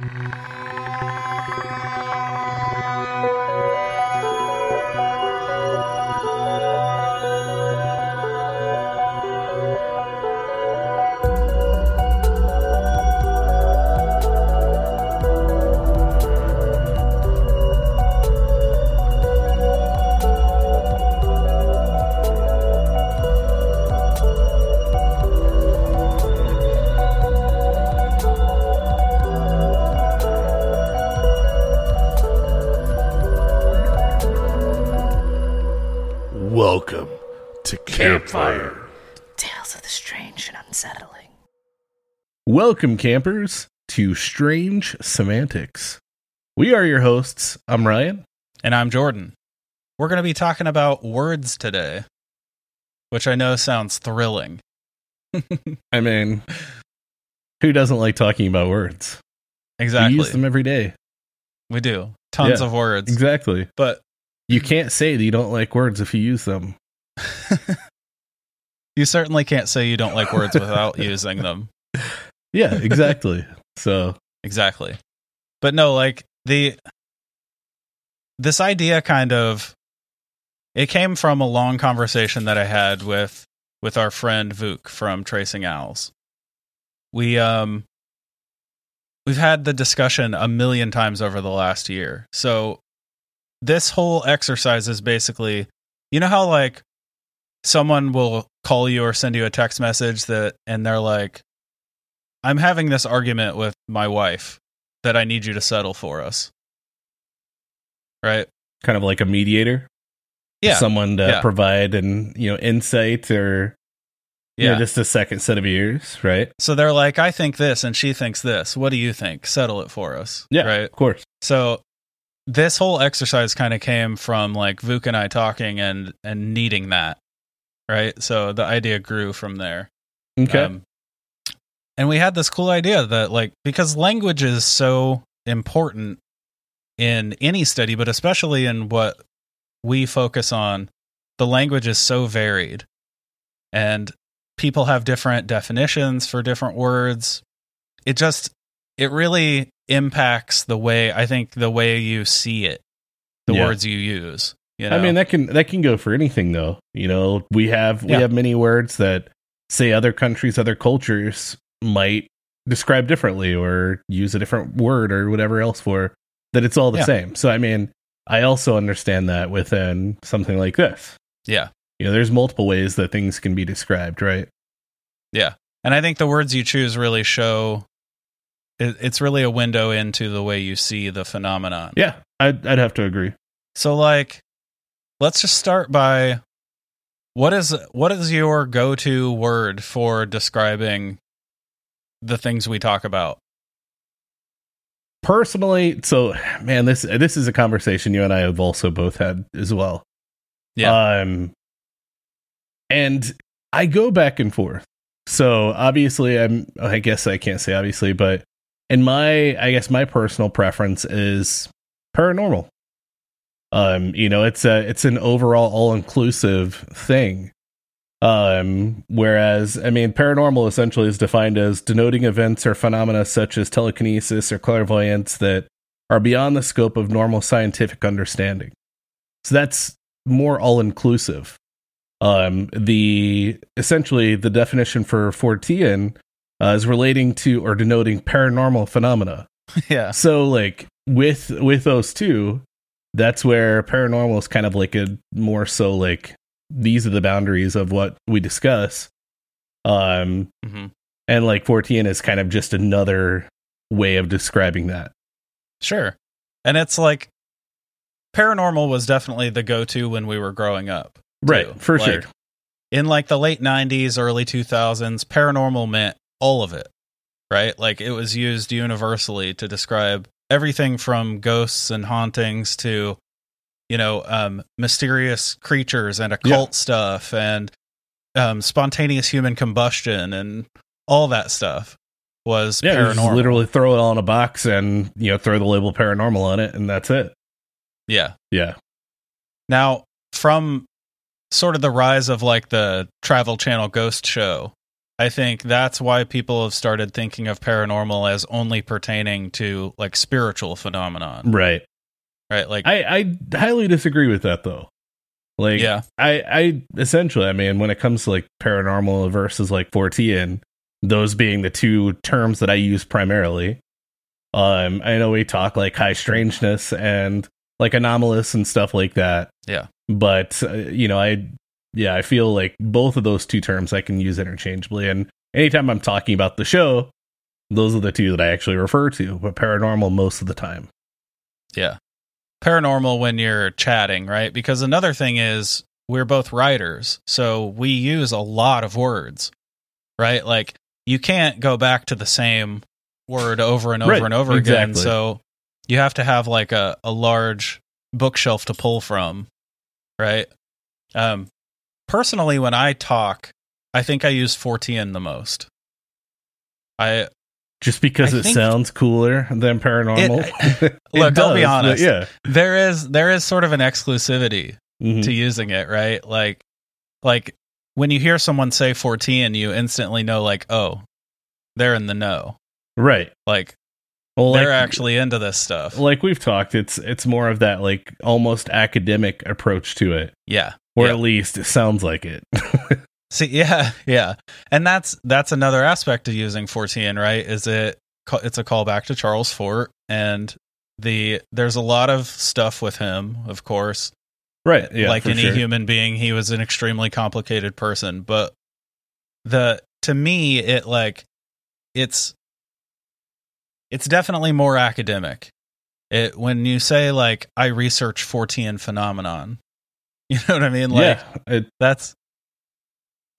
Welcome Welcome, campers, to Strange Semantics. We are your hosts. I'm Ryan. And I'm Jordan. We're going to be talking about words today, which I know sounds thrilling. I mean, who doesn't like talking about words? Exactly. We use them every day. We do. Tons Yeah, of words. Exactly. But You can't say that you don't like words if you use them. you certainly can't say you don't like words without using them. Yeah, exactly. so, Exactly. But no, like the this idea kind of it came from a long conversation that I had with with our friend Vuk from Tracing Owls. We um we've had the discussion a million times over the last year. So this whole exercise is basically you know how like someone will call you or send you a text message that and they're like I'm having this argument with my wife that I need you to settle for us. Right? kind of like a mediator. Yeah. Someone to Yeah. provide and, you know, insight or you know, yeah. just a second set of ears, right? so they're like, I think this and she thinks this. What do you think? Settle it for us. Yeah. Right. Of course. So this whole exercise kind of came from like Vuk and I talking and and needing that. Right. So the idea grew from there. Okay. Um, and we had this cool idea that, like, because language is so important in any study, but especially in what we focus on, the language is so varied. And people have different definitions for different words. It just, it really impacts the way, I think, the way you see it, the Yeah. words you use. You know? I mean that can that can go for anything though. You know, we have we Yeah. have many words that say other countries, other cultures might describe differently or use a different word or whatever else for that it's all the Yeah. same. So I mean, I also understand that within something like this. yeah. You know, there's multiple ways that things can be described, right? Yeah. And I think the words you choose really show it, it's really a window into the way you see the phenomenon. Yeah, I'd I'd have to agree. So like let's just start by what is what is your go-to word for describing the things we talk about? Personally, so man, this this is a conversation you and I have also both had as well. Yeah. Um, and I go back and forth. So obviously, I'm. I guess I can't say obviously, but in my, I guess my personal preference is paranormal. Um, you know, it's a it's an overall all inclusive thing. Um, whereas I mean, paranormal essentially is defined as denoting events or phenomena such as telekinesis or clairvoyance that are beyond the scope of normal scientific understanding. So that's more all inclusive. Um, the essentially the definition for Fortean uh, is relating to or denoting paranormal phenomena. yeah. So like with with those two, that's where paranormal is kind of like a more so like these are the boundaries of what we discuss. Um, hmm and like Fortean is kind of just another way of describing that. Sure. And it's like paranormal was definitely the go-to when we were growing up. Right, for Like, sure. in like the late 90s early 2000s paranormal meant all of it right like it was used universally to describe everything from ghosts and hauntings to you know um mysterious creatures and occult stuff and um spontaneous human combustion and all that stuff was Yeah, paranormal. literally throw it all in a box and you know throw the label paranormal on it, and that's it. yeah. Yeah, Now, from sort of the rise of like the Travel Channel Ghost Show, I think that's why people have started thinking of paranormal as only pertaining to like spiritual phenomenon, Right. Right? Like, I, I highly disagree with that though. Like yeah, I, I essentially, I mean, when it comes to like paranormal versus like Fortean, those being the two terms that I use primarily. Um, I know we talk like high strangeness and like anomalous and stuff like that. Yeah. But uh, you know, I yeah, I feel like both of those two terms I can use interchangeably, and anytime I'm talking about the show, those are the two that I actually refer to. But paranormal most of the time. yeah. Paranormal when you're chatting, right? Because another thing is we're both writers, so we use a lot of words, right? Like you can't go back to the same word over and over Right, and over again. exactly. So you have to have like a, a large bookshelf to pull from, right? Um, personally, when I talk, I think I use Fortean the most. I Just because I it sounds cooler than paranormal. It Look, I'll be honest. Yeah. there is there is sort of an exclusivity Mhm. to using it, right? Like like when you hear someone say Fortean, you instantly know like, oh, they're in the know. Right. Like Well, they're like, actually into this stuff. like we've talked, it's it's more of that like almost academic approach to it, yeah. or Yeah. at least it sounds like it. See, yeah, yeah, and that's that's another aspect of using Fortean, right? Is it it's a callback to Charles Fort, and the there's a lot of stuff with him, of course. right. Yeah. like any sure. human being, he was an extremely complicated person. But the to me, it like it's it's definitely more academic. It when you say like I research Fortean phenomenon, you know what I mean? Like yeah. It that's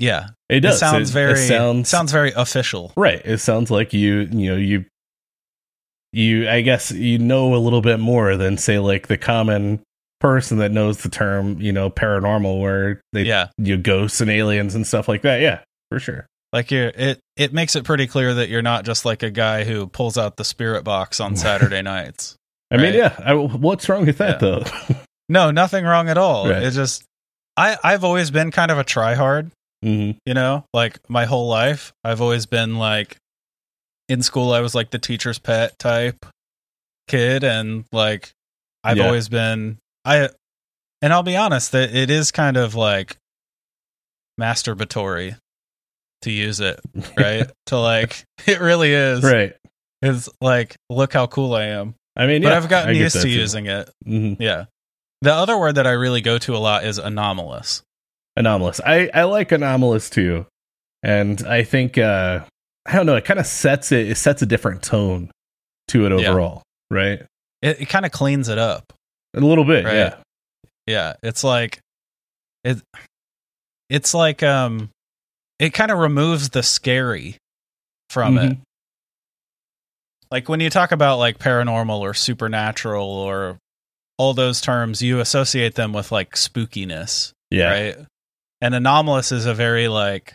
yeah. it does. It, sounds It- very It sounds sounds very official. right. It sounds like you you know you you I guess you know a little bit more than say like the common person that knows the term you know paranormal where they Yeah. you ghosts and aliens and stuff like that. Yeah, for sure. Like you it it makes it pretty clear that you're not just like a guy who pulls out the spirit box on Saturday nights. I mean, yeah. I, what's wrong with that Yeah. though? No, nothing wrong at all. Right. It just I I've always been kind of a tryhard, hmm you know? Like my whole life, I've always been like in school I was like the teacher's pet type kid and like I've Yeah. always been I and I'll be honest that it is kind of like masturbatory to use it, right? to like it really is. Right. It's like look how cool I am. I mean, But yeah, I've gotten used to too. using it. Mhm. Yeah. The other word that I really go to a lot is anomalous. Anomalous. I I like anomalous too, and I think uh I don't know. It kind of sets it. It sets a different tone to it Yeah. overall, right? It, it kind of cleans it up. A little bit, Right. yeah. Yeah. It's like it it's like um it kind of removes the scary from it. Mhm. Like when you talk about like paranormal or supernatural or all those terms, you associate them with like spookiness, Yeah, right? And anomalous is a very like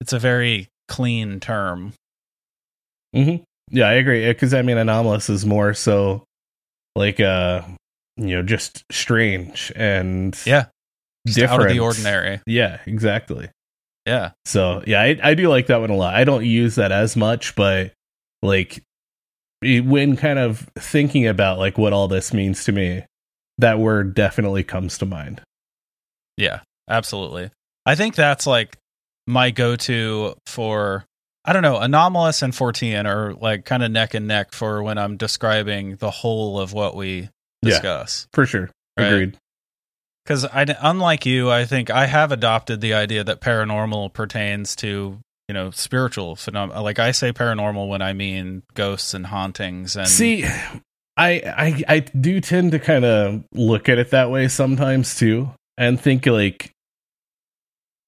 it's a very clean term. hmm yeah. I agree because I mean, anomalous is more so like uh you know just strange and Yeah. Just out of different. the ordinary. Yeah, exactly. Yeah. So yeah, I, I do like that one a lot. I don't use that as much, but like when kind of thinking about like what all this means to me, that word definitely comes to mind. Yeah, absolutely. I think that's like my go-to for I don't know, anomalous and Fortean are like kind of neck and neck for when I'm describing the whole of what we Yeah. discuss. For sure. Right. Agreed. Because I, unlike you, I think I have adopted the idea that paranormal pertains to you know spiritual phenomena. Like I say paranormal when I mean ghosts and hauntings and See, I I I do tend to kind of look at it that way sometimes too, and think like,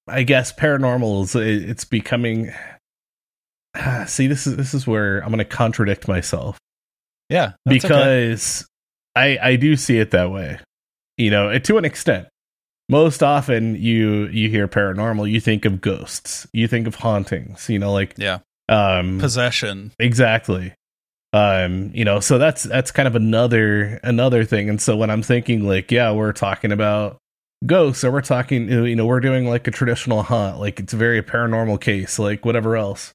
I guess paranormal is it's becoming. See, this is this is where I'm going to contradict myself. yeah, that's okay. because I I do see it that way. You know, to an extent. Most often you you hear paranormal, you think of ghosts, you think of hauntings, you know, like yeah um possession. exactly. Um, you know, so that's that's kind of another another thing. And so when I'm thinking like, yeah, we're talking about ghosts or we're talking you know we're doing like a traditional hunt like it's a very paranormal case like whatever else.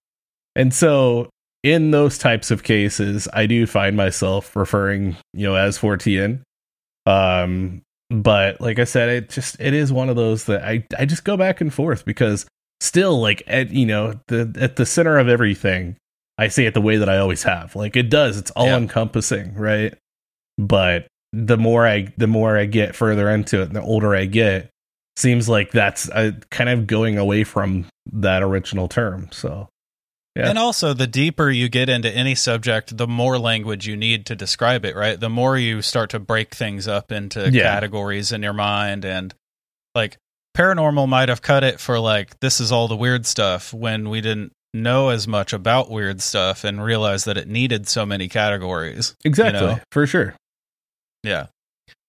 And so in those types of cases i do find myself referring you know as Fortean um but like i said it just it is one of those that i i just go back and forth because still like at you know the at the center of everything i say it the way that i always have. Like it does. It's all Yeah. encompassing right? But the more i the more i get further into it and the older i get seems like that's uh, kind of going away from that original term so Yeah. And also, the deeper you get into any subject, the more language you need to describe it, right? The more you start to break things up into Yeah. categories in your mind. And like, paranormal might have cut it for like, this is all the weird stuff when we didn't know as much about weird stuff and realize that it needed so many categories. exactly know? for sure Yeah.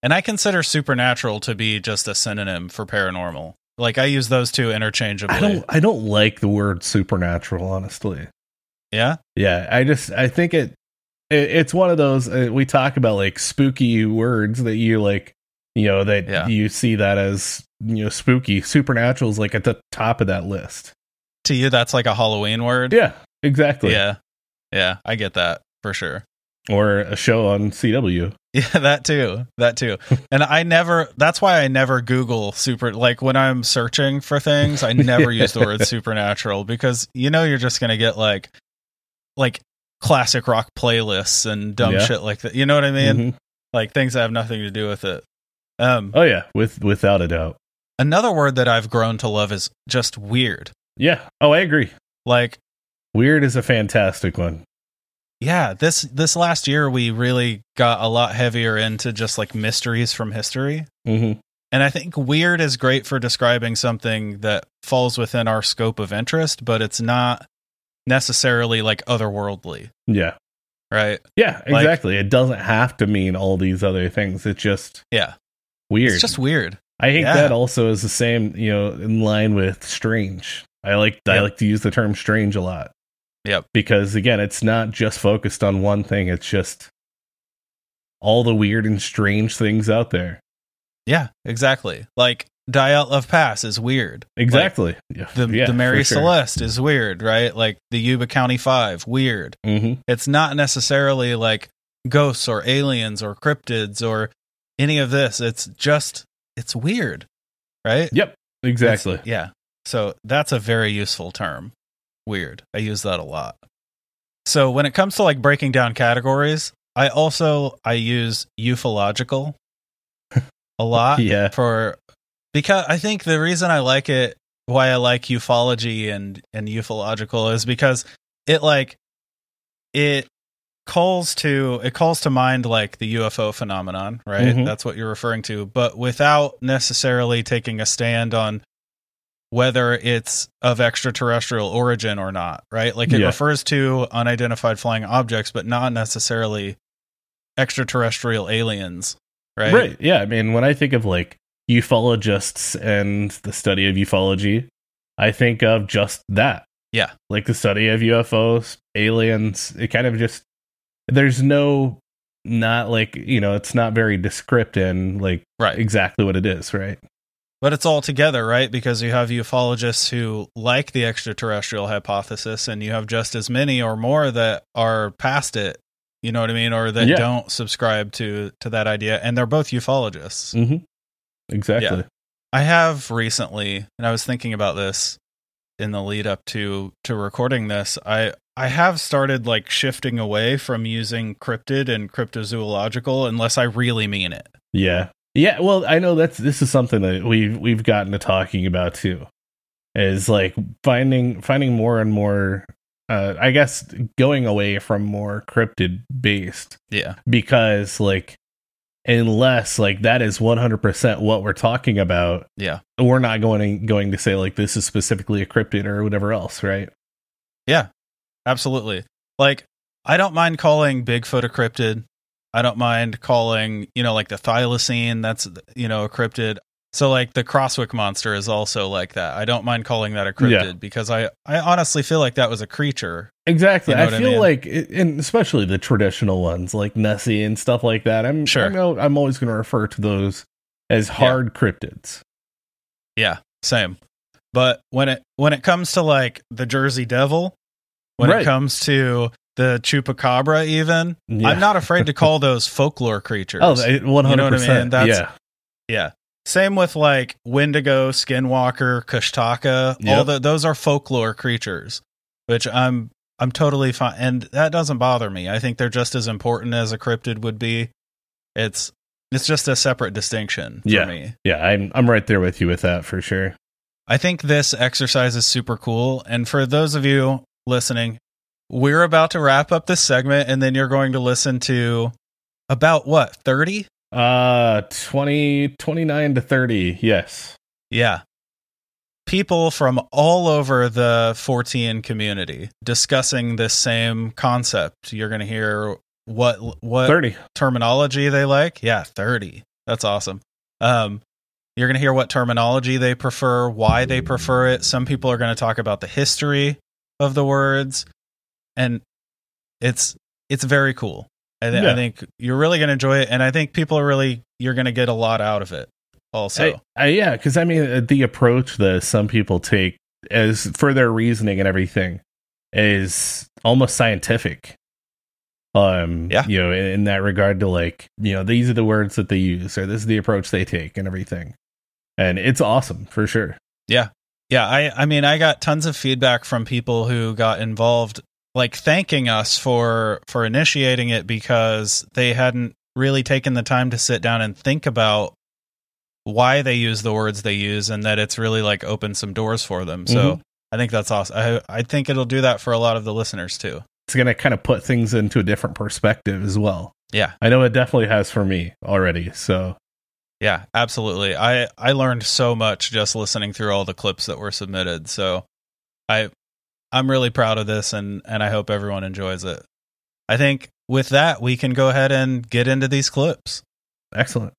And I consider supernatural to be just a synonym for paranormal. Like, I use those two interchangeably. i don't i don't like the word supernatural honestly yeah. Yeah, I just I think it, it it's one of those uh, we talk about like spooky words that you like you know that Yeah. you see that as you know spooky supernatural's like at the top of that list. To you, that's like a Halloween word. Yeah, exactly. Yeah. Yeah. I get that for sure. Or a show on CW. Yeah, that too. That too. And I never that's why I never Google super like when I'm searching for things, I never use the word supernatural because you know you're just gonna get like like classic rock playlists and dumb Yeah. shit like that. You know what I mean? Mhm. Like things that have nothing to do with it. Um Oh yeah, with without a doubt. another word that I've grown to love is just weird. Yeah. Oh, I agree. Like Weird is a fantastic one. Yeah, this this last year we really got a lot heavier into just like mysteries from history. hmm And I think weird is great for describing something that falls within our scope of interest, but it's not necessarily like otherworldly, Yeah. right? Yeah, Like- exactly. it doesn't have to mean all these other things. It's just Yeah. weird. It's just weird. I think Yeah. that also is the same, you know, in line with strange. I like I like to use the term strange a lot. Yep. Because again, it's not just focused on one thing, it's just all the weird and strange things out there. Yeah, exactly. Like Dyatlov Pass is weird. Exactly. yeah, The yeah, the Mary sure. Celeste is weird, right? Like the Yuba County 5, weird. Mhm. It's not necessarily like ghosts or aliens or cryptids or any of this. It's just it's weird, right? Yep. Exactly. yeah. So that's a very useful term. Weird. I use that a lot. So when it comes to like breaking down categories, I also I use ufological a lot Yeah. for because I think the reason I like it why I like ufology and and ufological is because it like it calls to it calls to mind like the UFO phenomenon, right? Mhm. That's what you're referring to, but without necessarily taking a stand on whether it's of extraterrestrial origin or not, right? Like it Yeah. refers to unidentified flying objects, but not necessarily extraterrestrial aliens, right? Right. Yeah. I mean, when I think of like ufologists and the study of ufology, I think of just that. Yeah. Like the study of UFOs, aliens. It kind of just, there's no, not like, you know, it's not very descriptive and like Right. exactly what it is, right? But it's all together, right? Because you have ufologists who like the extraterrestrial hypothesis, and you have just as many or more that are past it. You know what I mean, or that Yeah. don't subscribe to to that idea, and they're both ufologists. Mm-hmm. Exactly. Yeah. I have recently, and I was thinking about this in the lead up to to recording this. I I have started like shifting away from using cryptid and cryptozoological unless I really mean it. Yeah. Yeah, well, I know that's this is something that we've we've gotten to talking about too. Is like finding finding more and more uh I guess going away from more cryptid based Yeah. because like unless like that is 100% what we're talking about, Yeah. we're not going going to say like this is specifically a cryptid or whatever else, right? Yeah, absolutely. Like, I don't mind calling Bigfoot a cryptid. I don't mind calling, you know, like the thylacine, that's, you know, a cryptid. So, like, the Crosswick monster is also like that. I don't mind calling that a cryptid Yeah. because I, I honestly feel like that was a creature. Exactly. You know I what I feel mean? like, it- and especially the traditional ones like Nessie and stuff like that. I'm Sure. I know I'm always going to refer to those as hard cryptids. Yeah, same. But when it when it comes to like the Jersey Devil, when Right. it comes to the chupacabra, even Yeah. I'm not afraid to call those folklore creatures. Oh, 100%. You know what I mean? That's- yeah. yeah. Same with like Wendigo, Skinwalker, Kushtaka. All the those are folklore creatures, which I'm I'm totally fine, and that doesn't bother me. I think they're just as important as a cryptid would be. It's it's just a separate distinction for Yeah. me. Yeah, I'm I'm right there with you with that for sure. I think this exercise is super cool. And for those of you listening, we're about to wrap up this segment, and then you're going to listen to about what 30 Uh 20 29 to 30. Yes. Yeah. People from all over the Fortean community discussing this same concept. You're going to hear what what 30. terminology they like. Yeah, 30. That's awesome. Um you're going to hear what terminology they prefer, why they prefer it. Some people are going to talk about the history of the words and it's it's very cool. I, th- Yeah. I think you're really going to enjoy it and I think people are really you're going to get a lot out of it also. I, I, yeah, because I mean, the approach that some people take as for their reasoning and everything is almost scientific. Um, Yeah. you know, in, in that regard to like, you know, these are the words that they use, or this is the approach they take, and everything, and it's awesome for sure. Yeah. Yeah, I I mean I got tons of feedback from people who got involved like thanking us for for initiating it because they hadn't really taken the time to sit down and think about why they use the words they use and that it's really like opened some doors for them. So mm-hmm. I think that's awesome. I I think it'll do that for a lot of the listeners too. It's gonna kind of put things into a different perspective as well. Yeah. I know it definitely has for me already. So Yeah, absolutely. I I learned so much just listening through all the clips that were submitted. So I I'm really proud of this and and I hope everyone enjoys it. I think with that we can go ahead and get into these clips. excellent.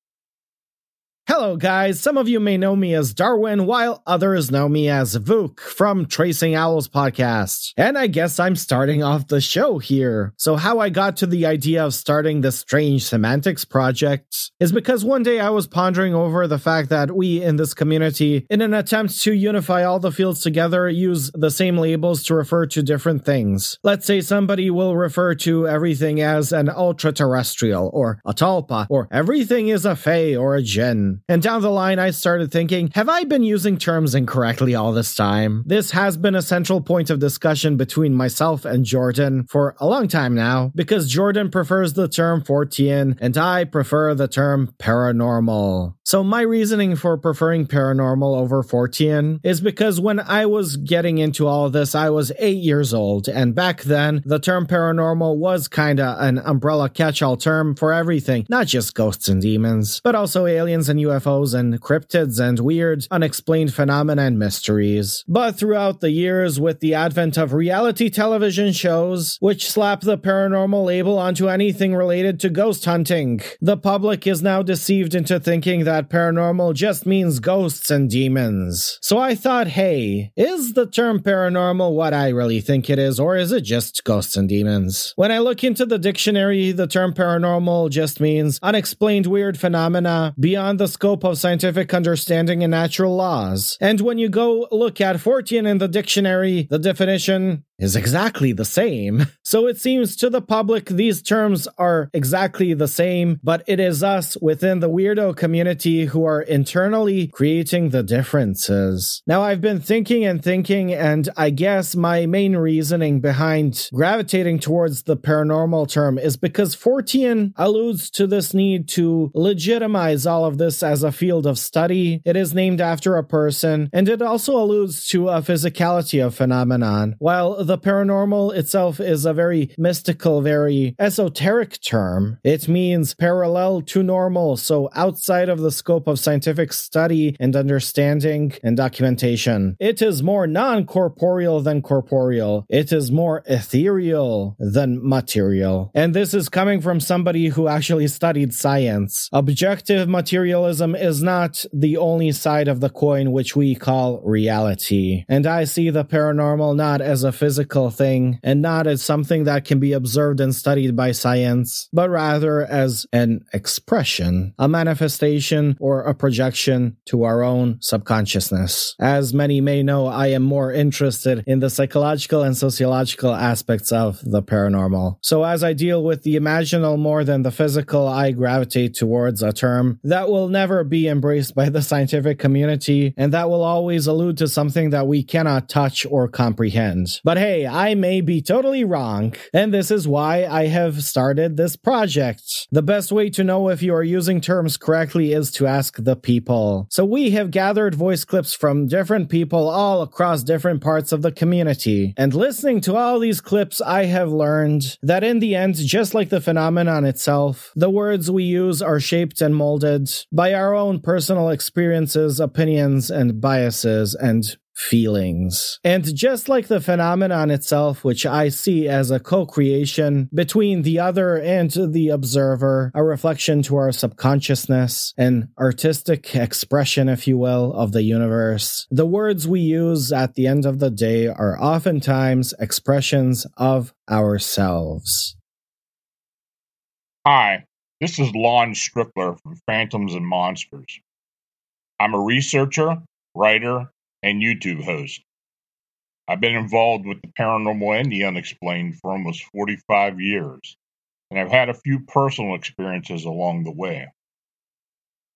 Hello, guys. Some of you may know me as Darwin, while others know me as Vuk from Tracing Owls podcast. And I guess I'm starting off the show here. So, how I got to the idea of starting this strange semantics project is because one day I was pondering over the fact that we in this community, in an attempt to unify all the fields together, use the same labels to refer to different things. Let's say somebody will refer to everything as an ultra terrestrial, or a tulpa, or everything is a fae or a jinn. And down the line, I started thinking, have I been using terms incorrectly all this time? This has been a central point of discussion between myself and Jordan for a long time now, because Jordan prefers the term Fortean and I prefer the term paranormal. So my reasoning for preferring paranormal over Fortean is because when I was getting into all this, I was eight years old, and back then, the term paranormal was kinda an umbrella catch-all term for everything, not just ghosts and demons, but also aliens and UFOs and cryptids and weird, unexplained phenomena and mysteries. But throughout the years, with the advent of reality television shows, which slap the paranormal label onto anything related to ghost hunting, the public is now deceived into thinking that paranormal just means ghosts and demons. So I thought, hey, is the term paranormal what I really think it is, or is it just ghosts and demons? When I look into the dictionary, the term paranormal just means unexplained weird phenomena beyond the scope of scientific understanding and natural laws. And when you go look at Fortean in the dictionary, the definition is exactly the same. So it seems to the public these terms are exactly the same, but it is us within the weirdo community who are internally creating the differences. Now I've been thinking and thinking, and I guess my main reasoning behind gravitating towards the paranormal term is because Fortean alludes to this need to legitimize all of this as a field of study. It is named after a person, and it also alludes to a physicality of phenomenon. While the paranormal itself is a very mystical, very esoteric term, it means parallel to normal, so outside of the scope of scientific study and understanding and documentation. It is more non corporeal than corporeal. It is more ethereal than material. And this is coming from somebody who actually studied science. Objective materialism is not the only side of the coin which we call reality. And I see the paranormal not as a physical physical thing and not as something that can be observed and studied by science, but rather as an expression, a manifestation, or a projection to our own subconsciousness. As many may know, I am more interested in the psychological and sociological aspects of the paranormal. So as I deal with the imaginal more than the physical, I gravitate towards a term that will never be embraced by the scientific community and that will always allude to something that we cannot touch or comprehend. But hey, I may be totally wrong, and this is why I have started this project. The best way to know if you are using terms correctly is to ask the people. So we have gathered voice clips from different people all across different parts of the community. And listening to all these clips, I have learned that in the end, just like the phenomenon itself, the words we use are shaped and molded by our own personal experiences, opinions, and biases and feelings. And just like the phenomenon itself, which I see as a co creation between the other and the observer, a reflection to our subconsciousness, an artistic expression, if you will, of the universe, the words we use at the end of the day are oftentimes expressions of ourselves. Hi, this is Lon Strickler from Phantoms and Monsters. I'm a researcher, writer, and YouTube host. I've been involved with the paranormal and the unexplained for almost 45 years, and I've had a few personal experiences along the way.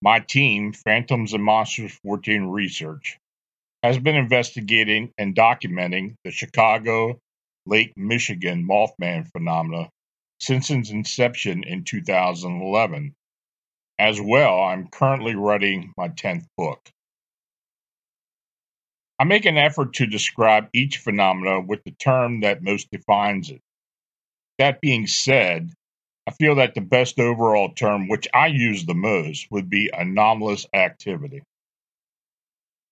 My team, Phantoms and Monsters Fortean Research, has been investigating and documenting the Chicago, Lake Michigan Mothman phenomena since its inception in 2011. As well, I'm currently writing my 10th book. I make an effort to describe each phenomena with the term that most defines it. That being said, I feel that the best overall term, which I use the most, would be anomalous activity.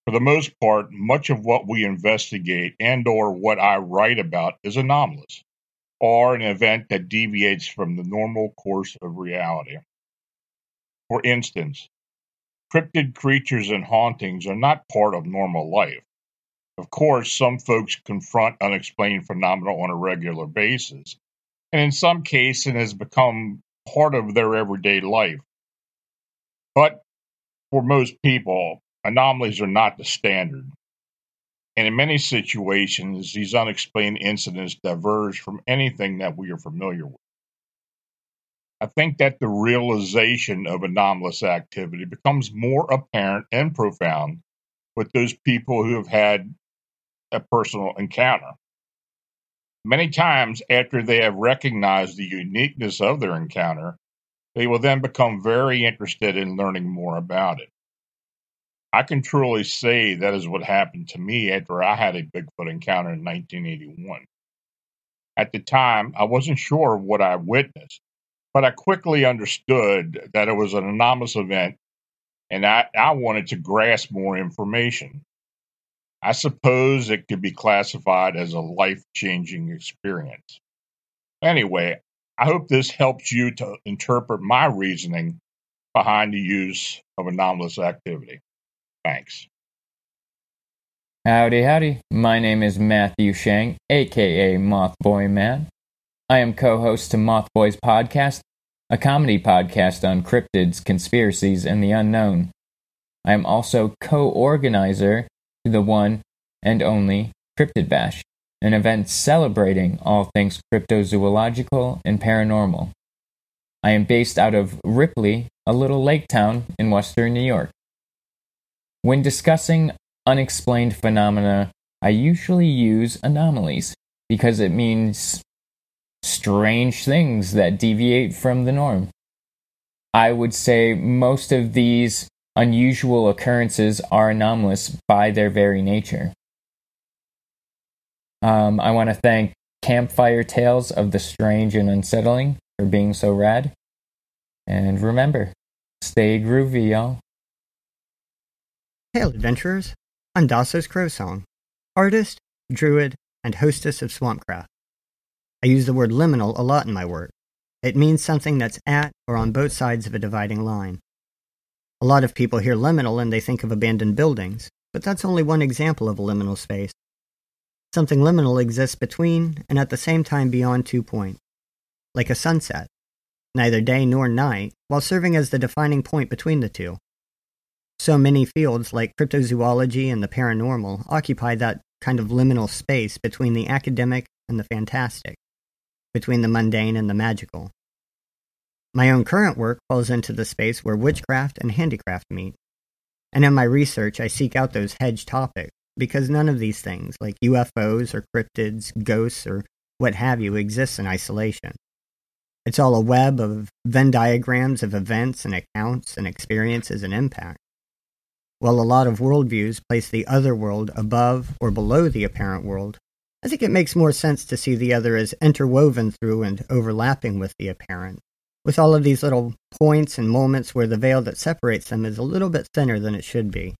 For the most part, much of what we investigate and or what I write about is anomalous or an event that deviates from the normal course of reality. For instance, cryptid creatures and hauntings are not part of normal life. Of course, some folks confront unexplained phenomena on a regular basis, and in some cases it has become part of their everyday life. But for most people, anomalies are not the standard. And in many situations, these unexplained incidents diverge from anything that we are familiar with. I think that the realization of anomalous activity becomes more apparent and profound with those people who have had a personal encounter. Many times, after they have recognized the uniqueness of their encounter, they will then become very interested in learning more about it. I can truly say that is what happened to me after I had a Bigfoot encounter in 1981. At the time, I wasn't sure what I witnessed, but I quickly understood that it was an anomalous event and I, I wanted to grasp more information. I suppose it could be classified as a life changing experience. Anyway, I hope this helps you to interpret my reasoning behind the use of anomalous activity. Thanks. Howdy, howdy. My name is Matthew Shang, aka Mothboy Man. I am co host to Mothboy's podcast, a comedy podcast on cryptids, conspiracies, and the unknown. I am also co organizer to the one and only Cryptid Bash, an event celebrating all things cryptozoological and paranormal. I am based out of Ripley, a little lake town in western New York. When discussing unexplained phenomena, I usually use anomalies because it means strange things that deviate from the norm. I would say most of these unusual occurrences are anomalous by their very nature. Um, I want to thank Campfire Tales of the Strange and Unsettling for being so rad. And remember, stay groovy, y'all. Hail, adventurers! I'm Dassos Crowsong, artist, druid, and hostess of Swampcraft. I use the word liminal a lot in my work. It means something that's at or on both sides of a dividing line. A lot of people hear liminal and they think of abandoned buildings, but that's only one example of a liminal space. Something liminal exists between and at the same time beyond two points, like a sunset, neither day nor night, while serving as the defining point between the two. So many fields like cryptozoology and the paranormal occupy that kind of liminal space between the academic and the fantastic, between the mundane and the magical. My own current work falls into the space where witchcraft and handicraft meet. And in my research, I seek out those hedge topics because none of these things, like UFOs or cryptids, ghosts, or what have you, exists in isolation. It's all a web of Venn diagrams of events and accounts and experiences and impact. While a lot of worldviews place the other world above or below the apparent world, I think it makes more sense to see the other as interwoven through and overlapping with the apparent, with all of these little points and moments where the veil that separates them is a little bit thinner than it should be.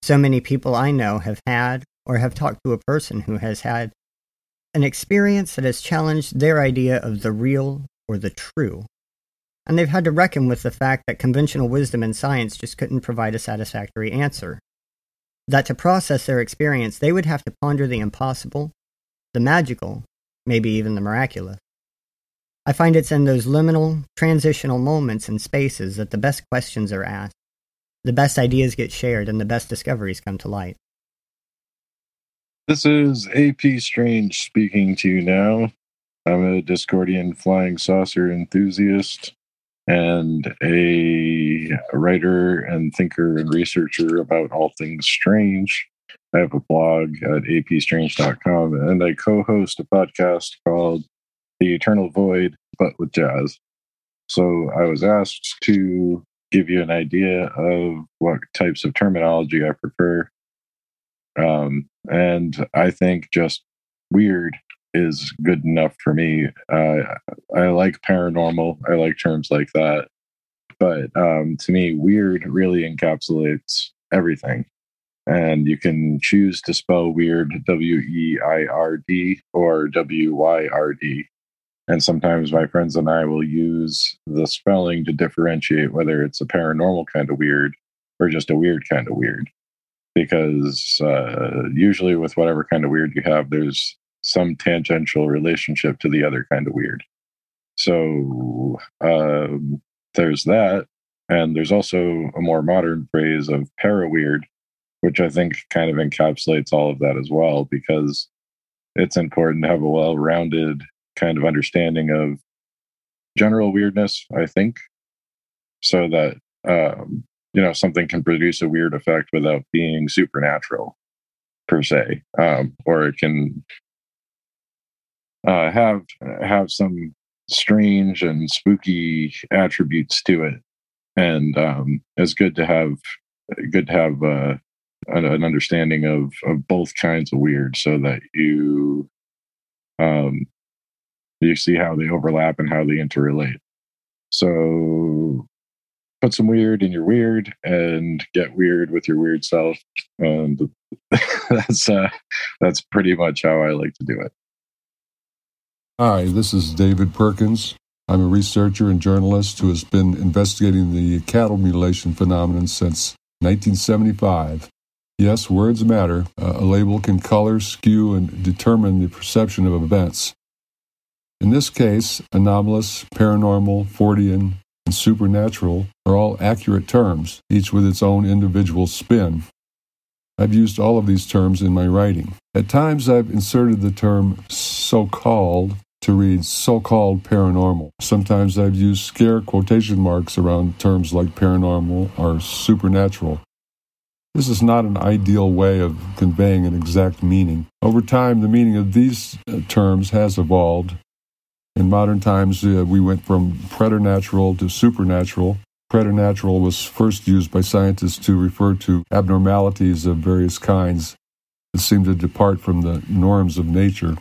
So many people I know have had or have talked to a person who has had an experience that has challenged their idea of the real or the true. And they've had to reckon with the fact that conventional wisdom and science just couldn't provide a satisfactory answer. That to process their experience, they would have to ponder the impossible, the magical, maybe even the miraculous. I find it's in those liminal, transitional moments and spaces that the best questions are asked the best ideas get shared and the best discoveries come to light. This is AP Strange speaking to you now. I'm a Discordian flying saucer enthusiast and a writer and thinker and researcher about all things strange. I have a blog at apstrange.com and I co host a podcast called The Eternal Void, but with jazz. So I was asked to give you an idea of what types of terminology I prefer. Um, and I think just weird is good enough for me. Uh, I like paranormal, I like terms like that. But um, to me, weird really encapsulates everything. And you can choose to spell weird W E I R D or W Y R D. And sometimes my friends and I will use the spelling to differentiate whether it's a paranormal kind of weird or just a weird kind of weird. Because uh, usually, with whatever kind of weird you have, there's some tangential relationship to the other kind of weird. So um, there's that. And there's also a more modern phrase of para weird, which I think kind of encapsulates all of that as well, because it's important to have a well rounded kind of understanding of general weirdness, I think, so that um, you know something can produce a weird effect without being supernatural per se, um, or it can uh, have have some strange and spooky attributes to it, and um, it's good to have good to have uh, an, an understanding of of both kinds of weird, so that you um, you see how they overlap and how they interrelate. So put some weird in your weird and get weird with your weird self. And that's uh, that's pretty much how I like to do it. Hi, this is David Perkins. I'm a researcher and journalist who has been investigating the cattle mutilation phenomenon since 1975. Yes, words matter. Uh, a label can color, skew, and determine the perception of events. In this case, anomalous, paranormal, Fortean, and supernatural are all accurate terms, each with its own individual spin. I've used all of these terms in my writing. At times, I've inserted the term so called to read so called paranormal. Sometimes I've used scare quotation marks around terms like paranormal or supernatural. This is not an ideal way of conveying an exact meaning. Over time, the meaning of these uh, terms has evolved, in modern times, uh, we went from preternatural to supernatural. Preternatural was first used by scientists to refer to abnormalities of various kinds that seem to depart from the norms of nature.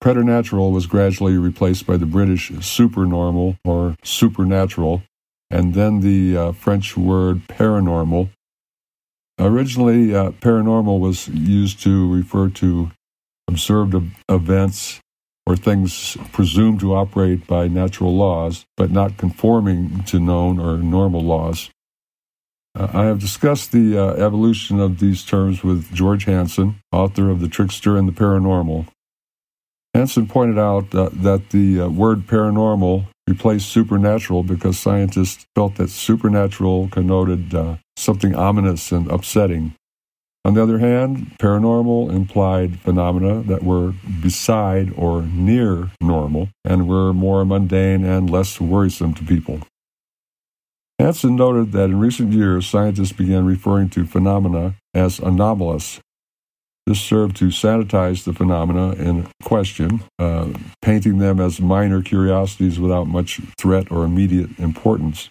Preternatural was gradually replaced by the British supernormal or supernatural, and then the uh, French word paranormal. Originally, uh, paranormal was used to refer to observed events or things presumed to operate by natural laws, but not conforming to known or normal laws. Uh, I have discussed the uh, evolution of these terms with George Hansen, author of The Trickster and the Paranormal. Hansen pointed out uh, that the uh, word paranormal replaced supernatural because scientists felt that supernatural connoted uh, something ominous and upsetting. On the other hand, paranormal implied phenomena that were beside or near normal and were more mundane and less worrisome to people. Hansen noted that in recent years, scientists began referring to phenomena as anomalous. This served to sanitize the phenomena in question, uh, painting them as minor curiosities without much threat or immediate importance.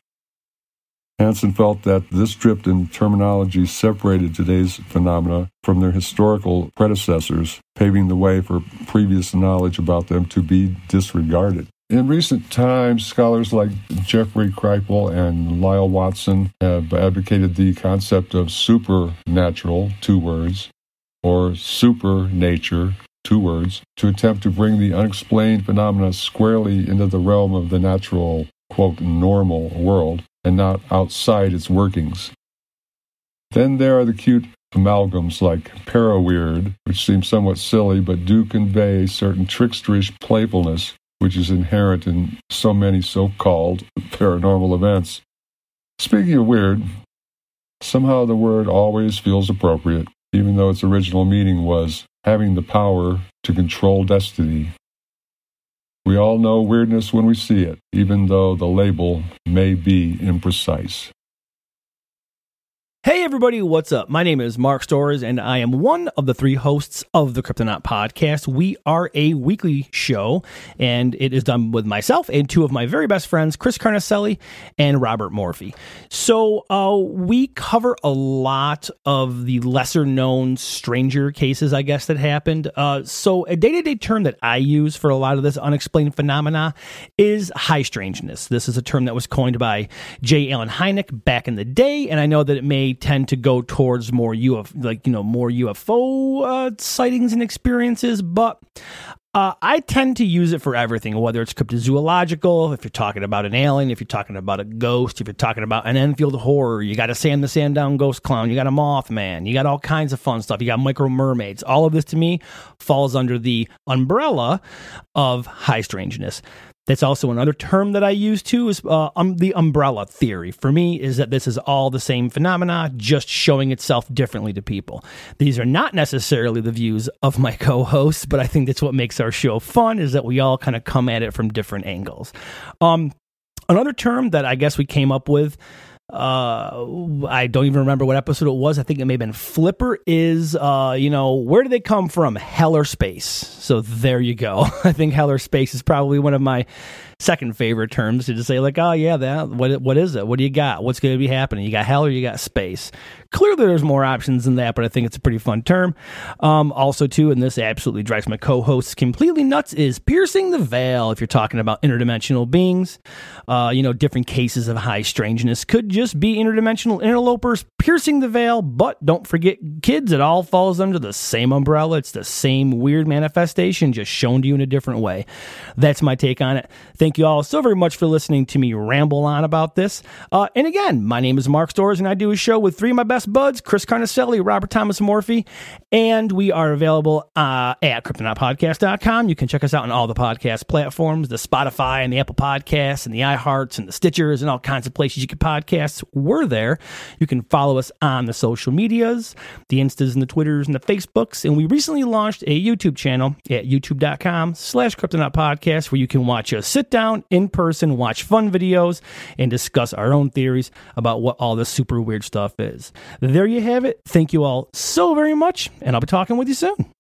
Hansen felt that this drift in terminology separated today's phenomena from their historical predecessors, paving the way for previous knowledge about them to be disregarded. In recent times, scholars like Jeffrey Kripal and Lyall Watson have advocated the concept of supernatural, two words, or super nature, two words, to attempt to bring the unexplained phenomena squarely into the realm of the natural, quote, normal world and not outside its workings. Then there are the cute amalgams like paraweird, which seem somewhat silly but do convey certain tricksterish playfulness which is inherent in so many so called paranormal events. Speaking of weird, somehow the word always feels appropriate, even though its original meaning was having the power to control destiny. We all know weirdness when we see it, even though the label may be imprecise. Hey everybody, what's up? My name is Mark Stores and I am one of the three hosts of the Cryptonaut podcast. We are a weekly show and it is done with myself and two of my very best friends, Chris Carnacelli and Robert Morphy. So uh, we cover a lot of the lesser known stranger cases, I guess, that happened. Uh, so a day to day term that I use for a lot of this unexplained phenomena is high strangeness. This is a term that was coined by J. Allen Hynek back in the day, and I know that it may tend to go towards more UFO, like you know, more UFO uh, sightings and experiences. But uh, I tend to use it for everything, whether it's cryptozoological, if you're talking about an alien, if you're talking about a ghost, if you're talking about an Enfield horror, you got a Sam the Sandown ghost clown, you got a Mothman, you got all kinds of fun stuff. You got micro mermaids. All of this to me falls under the umbrella of high strangeness. That's also another term that I use too is uh, um, the umbrella theory. For me, is that this is all the same phenomena, just showing itself differently to people. These are not necessarily the views of my co-hosts, but I think that's what makes our show fun is that we all kind of come at it from different angles. Um, another term that I guess we came up with uh i don't even remember what episode it was. I think it may have been flipper is uh you know where do they come from? Heller space so there you go. I think heller space is probably one of my second favorite terms to just say like oh yeah that what what is it? What do you got? What's going to be happening? You got hell or you got space? Clearly there's more options than that but i think it's a pretty fun term. Um also too and this absolutely drives my co-hosts completely nuts is piercing the veil if you're talking about interdimensional beings. Uh you know different cases of high strangeness could just be interdimensional interlopers piercing the veil but don't forget kids it all falls under the same umbrella it's the same weird manifestation just shown to you in a different way that's my take on it Thank you all so very much for listening to me ramble on about this. Uh, and again, my name is Mark Stores, and I do a show with three of my best buds, Chris Carnacelli, Robert Thomas Morphy, and we are available uh, at CryptonautPodcast.com. You can check us out on all the podcast platforms, the Spotify and the Apple Podcasts and the iHearts and the Stitchers and all kinds of places you get podcasts. We're there. You can follow us on the social medias, the Instas and the Twitters and the Facebooks. And we recently launched a YouTube channel at youtube.com slash Podcast where you can watch us sit down in person, watch fun videos, and discuss our own theories about what all this super weird stuff is. There you have it. Thank you all so very much, and I'll be talking with you soon.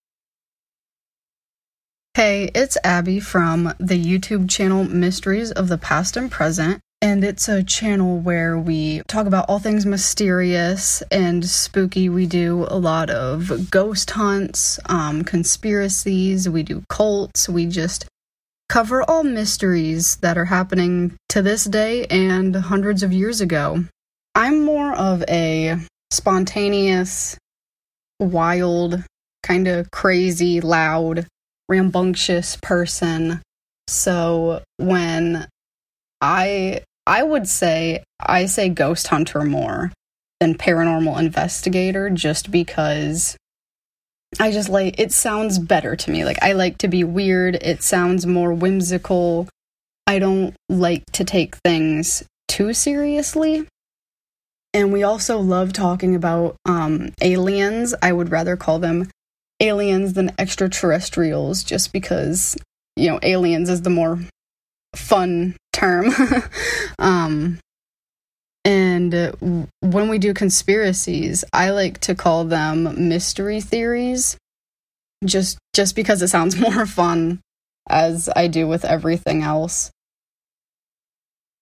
Hey, it's Abby from the YouTube channel Mysteries of the Past and Present. And it's a channel where we talk about all things mysterious and spooky. We do a lot of ghost hunts, um, conspiracies, we do cults, we just cover all mysteries that are happening to this day and hundreds of years ago. I'm more of a spontaneous, wild, kind of crazy, loud, rambunctious person. So when I I would say I say ghost hunter more than paranormal investigator just because I just like it sounds better to me. Like I like to be weird. It sounds more whimsical. I don't like to take things too seriously. And we also love talking about um, aliens. I would rather call them aliens than extraterrestrials just because, you know, aliens is the more fun term. um, and uh, when we do conspiracies, I like to call them mystery theories just just because it sounds more fun as I do with everything else.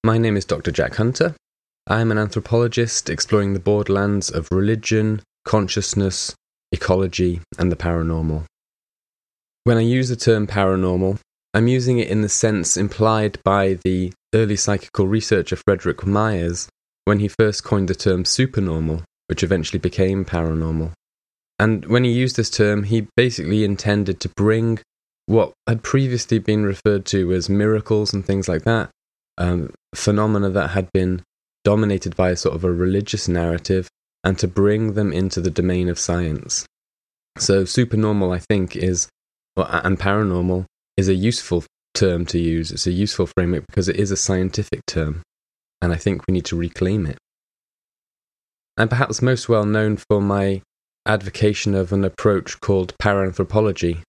My name is Dr. Jack Hunter. I am an anthropologist exploring the borderlands of religion, consciousness, ecology, and the paranormal. When I use the term paranormal, I'm using it in the sense implied by the early psychical researcher Frederick Myers when he first coined the term supernormal, which eventually became paranormal. And when he used this term, he basically intended to bring what had previously been referred to as miracles and things like that, um, phenomena that had been dominated by a sort of a religious narrative, and to bring them into the domain of science. So, supernormal, I think, is, and paranormal, is a useful term to use. It's a useful framework because it is a scientific term, and I think we need to reclaim it. I'm perhaps most well known for my advocacy of an approach called paranthropology,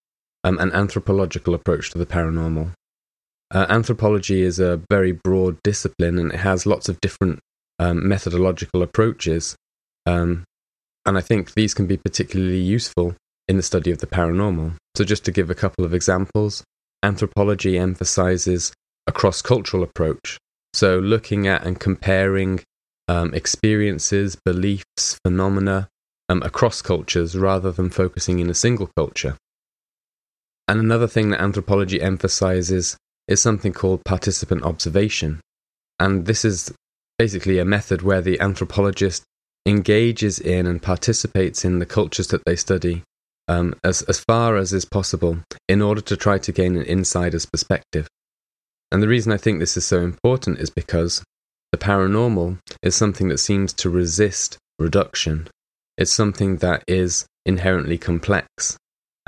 um, an anthropological approach to the paranormal. Uh, anthropology is a very broad discipline and it has lots of different um, methodological approaches. Um, and I think these can be particularly useful in the study of the paranormal. So, just to give a couple of examples, anthropology emphasizes a cross cultural approach. So, looking at and comparing um, experiences, beliefs, phenomena um, across cultures rather than focusing in a single culture. And another thing that anthropology emphasizes is something called participant observation. And this is basically a method where the anthropologist engages in and participates in the cultures that they study um, as, as far as is possible in order to try to gain an insider's perspective. And the reason I think this is so important is because the paranormal is something that seems to resist reduction. It's something that is inherently complex.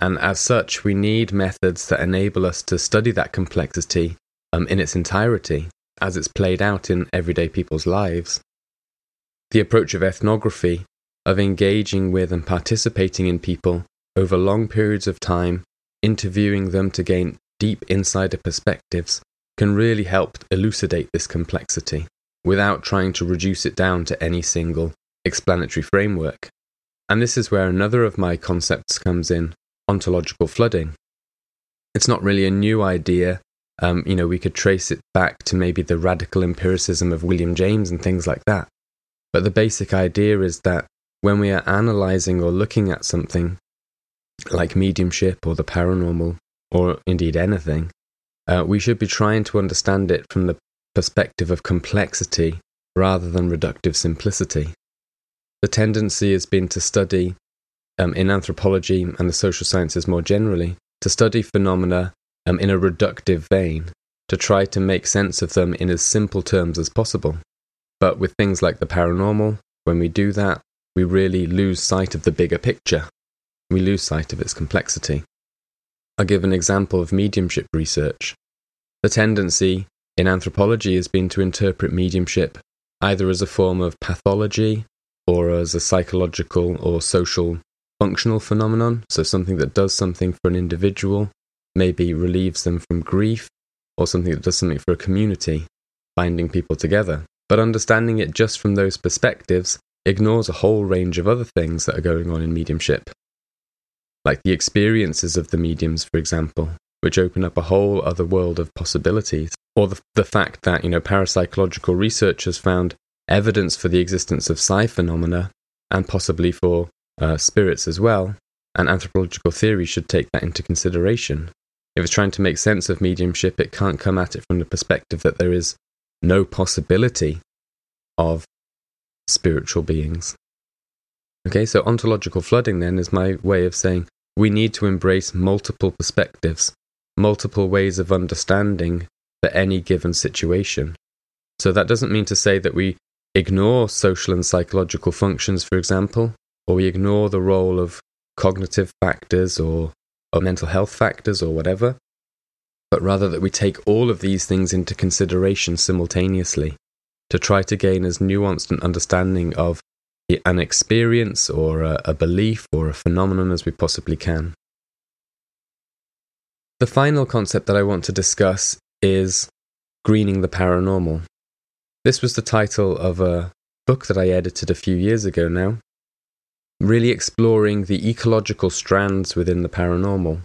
And as such, we need methods that enable us to study that complexity um, in its entirety as it's played out in everyday people's lives. The approach of ethnography, of engaging with and participating in people over long periods of time, interviewing them to gain deep insider perspectives, can really help elucidate this complexity without trying to reduce it down to any single explanatory framework. And this is where another of my concepts comes in ontological flooding. It's not really a new idea. Um, you know, we could trace it back to maybe the radical empiricism of William James and things like that. But the basic idea is that when we are analyzing or looking at something like mediumship or the paranormal, or indeed anything, uh, we should be trying to understand it from the perspective of complexity rather than reductive simplicity. The tendency has been to study, um, in anthropology and the social sciences more generally, to study phenomena um, in a reductive vein, to try to make sense of them in as simple terms as possible. But with things like the paranormal, when we do that, we really lose sight of the bigger picture. We lose sight of its complexity. I'll give an example of mediumship research. The tendency in anthropology has been to interpret mediumship either as a form of pathology or as a psychological or social functional phenomenon, so something that does something for an individual, maybe relieves them from grief, or something that does something for a community, binding people together. But understanding it just from those perspectives ignores a whole range of other things that are going on in mediumship. Like the experiences of the mediums, for example, which open up a whole other world of possibilities. Or the, the fact that, you know, parapsychological research has found evidence for the existence of psi phenomena and possibly for uh, spirits as well, and anthropological theory should take that into consideration. If it's trying to make sense of mediumship, it can't come at it from the perspective that there is no possibility of spiritual beings. Okay, so ontological flooding then is my way of saying we need to embrace multiple perspectives, multiple ways of understanding for any given situation. So that doesn't mean to say that we ignore social and psychological functions, for example, or we ignore the role of cognitive factors or, or mental health factors or whatever, but rather that we take all of these things into consideration simultaneously to try to gain as nuanced an understanding of an experience or a, a belief or a phenomenon as we possibly can. The final concept that I want to discuss is greening the paranormal. This was the title of a book that I edited a few years ago now, really exploring the ecological strands within the paranormal.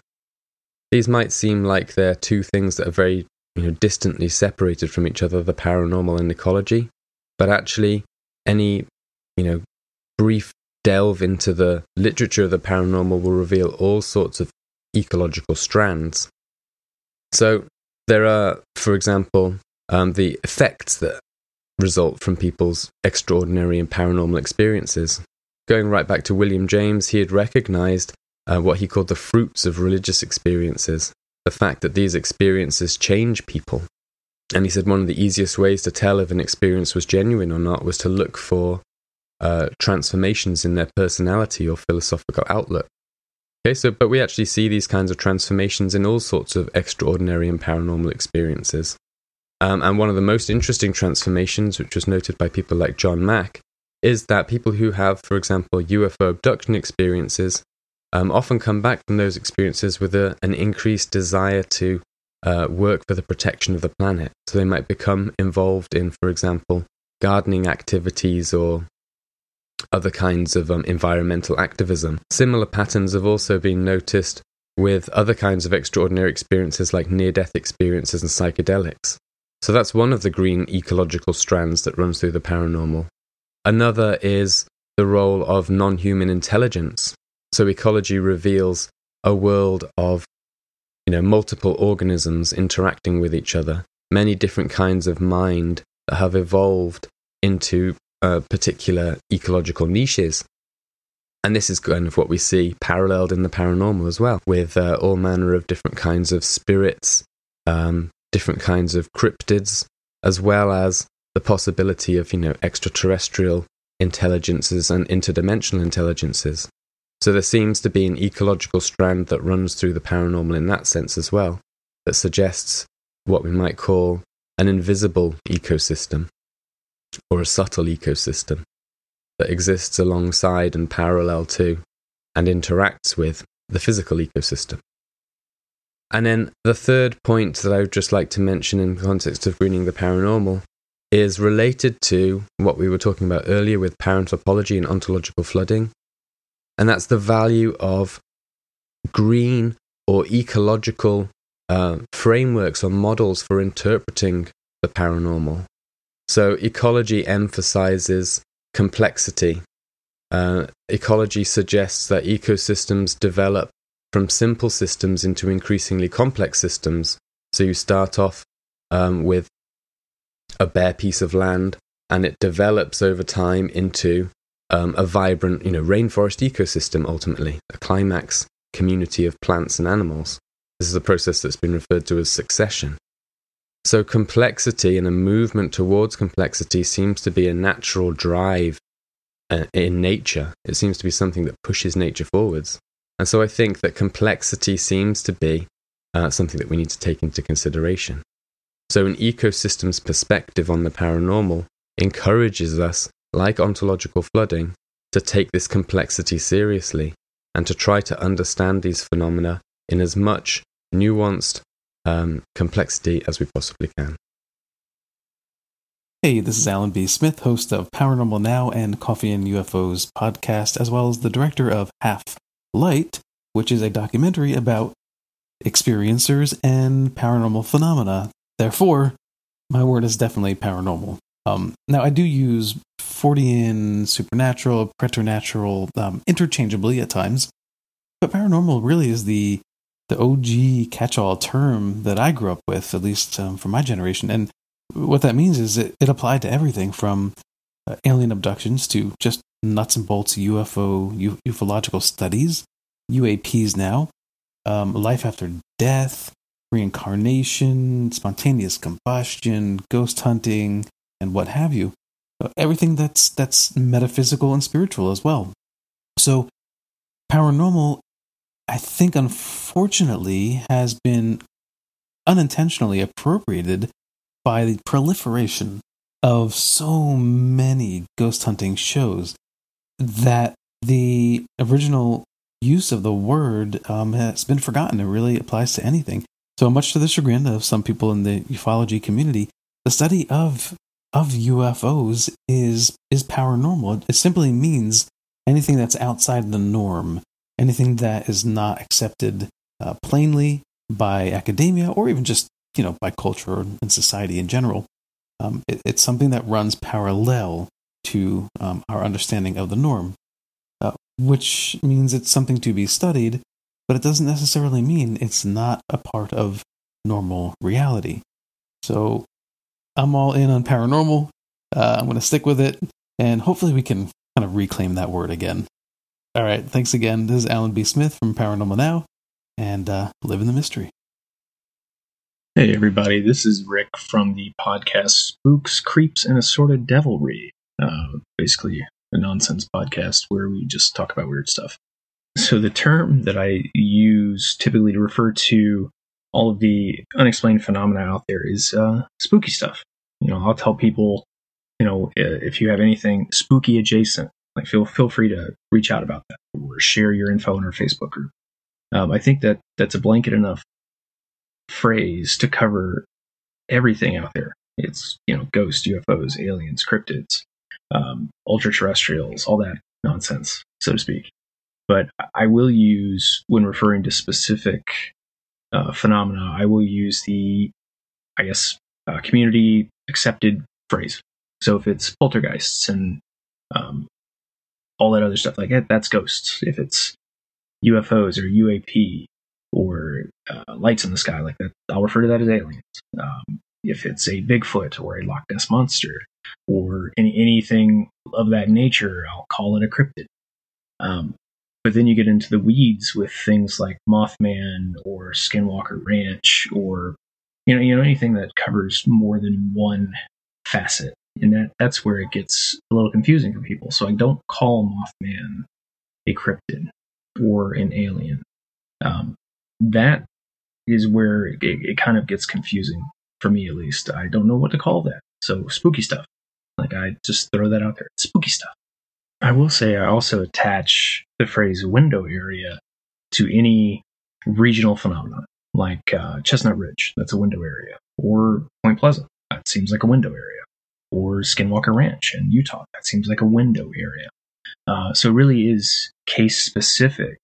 These might seem like they're two things that are very you know, distantly separated from each other, the paranormal and ecology, but actually, any you know brief delve into the literature of the paranormal will reveal all sorts of ecological strands. So, there are, for example, um, the effects that result from people's extraordinary and paranormal experiences. Going right back to William James, he had recognized uh, what he called the fruits of religious experiences, the fact that these experiences change people. And he said one of the easiest ways to tell if an experience was genuine or not was to look for uh, transformations in their personality or philosophical outlook. Okay, so, but we actually see these kinds of transformations in all sorts of extraordinary and paranormal experiences. Um, and one of the most interesting transformations, which was noted by people like John Mack, is that people who have, for example, UFO abduction experiences um, often come back from those experiences with a, an increased desire to uh, work for the protection of the planet. So they might become involved in, for example, gardening activities or other kinds of um, environmental activism. Similar patterns have also been noticed with other kinds of extraordinary experiences like near death experiences and psychedelics. So that's one of the green ecological strands that runs through the paranormal. Another is the role of non human intelligence. So ecology reveals a world of you know multiple organisms interacting with each other, many different kinds of mind that have evolved into uh, particular ecological niches. And this is kind of what we see paralleled in the paranormal as well, with uh, all manner of different kinds of spirits, um, different kinds of cryptids, as well as the possibility of, you know, extraterrestrial intelligences and interdimensional intelligences. So there seems to be an ecological strand that runs through the paranormal in that sense as well, that suggests what we might call an invisible ecosystem or a subtle ecosystem that exists alongside and parallel to and interacts with the physical ecosystem. And then the third point that I would just like to mention in context of greening the paranormal is related to what we were talking about earlier with paranthropology and ontological flooding. And that's the value of green or ecological uh, frameworks or models for interpreting the paranormal. So, ecology emphasizes complexity. Uh, ecology suggests that ecosystems develop from simple systems into increasingly complex systems. So, you start off um, with a bare piece of land, and it develops over time into um, a vibrant, you know, rainforest ecosystem. Ultimately, a climax community of plants and animals. This is a process that's been referred to as succession. So, complexity and a movement towards complexity seems to be a natural drive uh, in nature. It seems to be something that pushes nature forwards. And so, I think that complexity seems to be uh, something that we need to take into consideration. So, an ecosystem's perspective on the paranormal encourages us, like ontological flooding, to take this complexity seriously and to try to understand these phenomena in as much nuanced um, complexity as we possibly can. Hey, this is Alan B. Smith, host of Paranormal Now and Coffee and UFOs podcast, as well as the director of Half Light, which is a documentary about experiencers and paranormal phenomena. Therefore, my word is definitely paranormal. Um, now, I do use Fortean, supernatural, preternatural um, interchangeably at times, but paranormal really is the the OG catch-all term that I grew up with, at least um, for my generation. And what that means is it, it applied to everything from uh, alien abductions to just nuts and bolts UFO u- ufological studies, UAPs now, um, life after death, reincarnation, spontaneous combustion, ghost hunting, and what have you. everything that's that's metaphysical and spiritual as well. So paranormal I think unfortunately has been unintentionally appropriated by the proliferation of so many ghost hunting shows that the original use of the word um, has been forgotten. It really applies to anything. So much to the chagrin of some people in the ufology community, the study of of UFOs is is paranormal. It simply means anything that's outside the norm, anything that is not accepted uh, plainly by academia or even just you know by culture and society in general. Um, it, it's something that runs parallel to um, our understanding of the norm, uh, which means it's something to be studied, but it doesn't necessarily mean it's not a part of normal reality. So I'm all in on paranormal. Uh, I'm going to stick with it, and hopefully we can kind of reclaim that word again. All right, thanks again. This is Alan B. Smith from Paranormal Now, and uh, live in the mystery. Hey, everybody, this is Rick from the podcast Spooks, Creeps, and Assorted Devilry. Uh, basically, a nonsense podcast where we just talk about weird stuff. So, the term that I use typically to refer to all of the unexplained phenomena out there is uh, spooky stuff. You know, I'll tell people, you know, if you have anything spooky adjacent, like feel feel free to reach out about that or share your info in our Facebook group. Um, I think that that's a blanket enough phrase to cover everything out there. It's you know ghosts, UFOs, aliens, cryptids, um, ultra terrestrials, all that nonsense, so to speak. But I will use when referring to specific uh, phenomena, I will use the, I guess, uh, community accepted phrase. So if it's poltergeists and um, all that other stuff, like that, that's ghosts. If it's UFOs or UAP or uh, lights in the sky, like that, I'll refer to that as aliens. Um, if it's a Bigfoot or a Loch Ness monster or any anything of that nature, I'll call it a cryptid. Um, but then you get into the weeds with things like Mothman or Skinwalker Ranch or you know you know anything that covers more than one facet and that that's where it gets a little confusing for people. So i don't call mothman a cryptid or an alien. Um, that is where it, it, kind of gets confusing for me at least. I don't know what to call that. So spooky stuff. Like i just throw that out there. Spooky stuff. I will say i also attach the phrase window area to any regional phenomenon like uh, chestnut ridge. That's a window area. Or point pleasant. That seems like a window area or Skinwalker Ranch in Utah. That seems like a window area. Uh, so it really is case specific.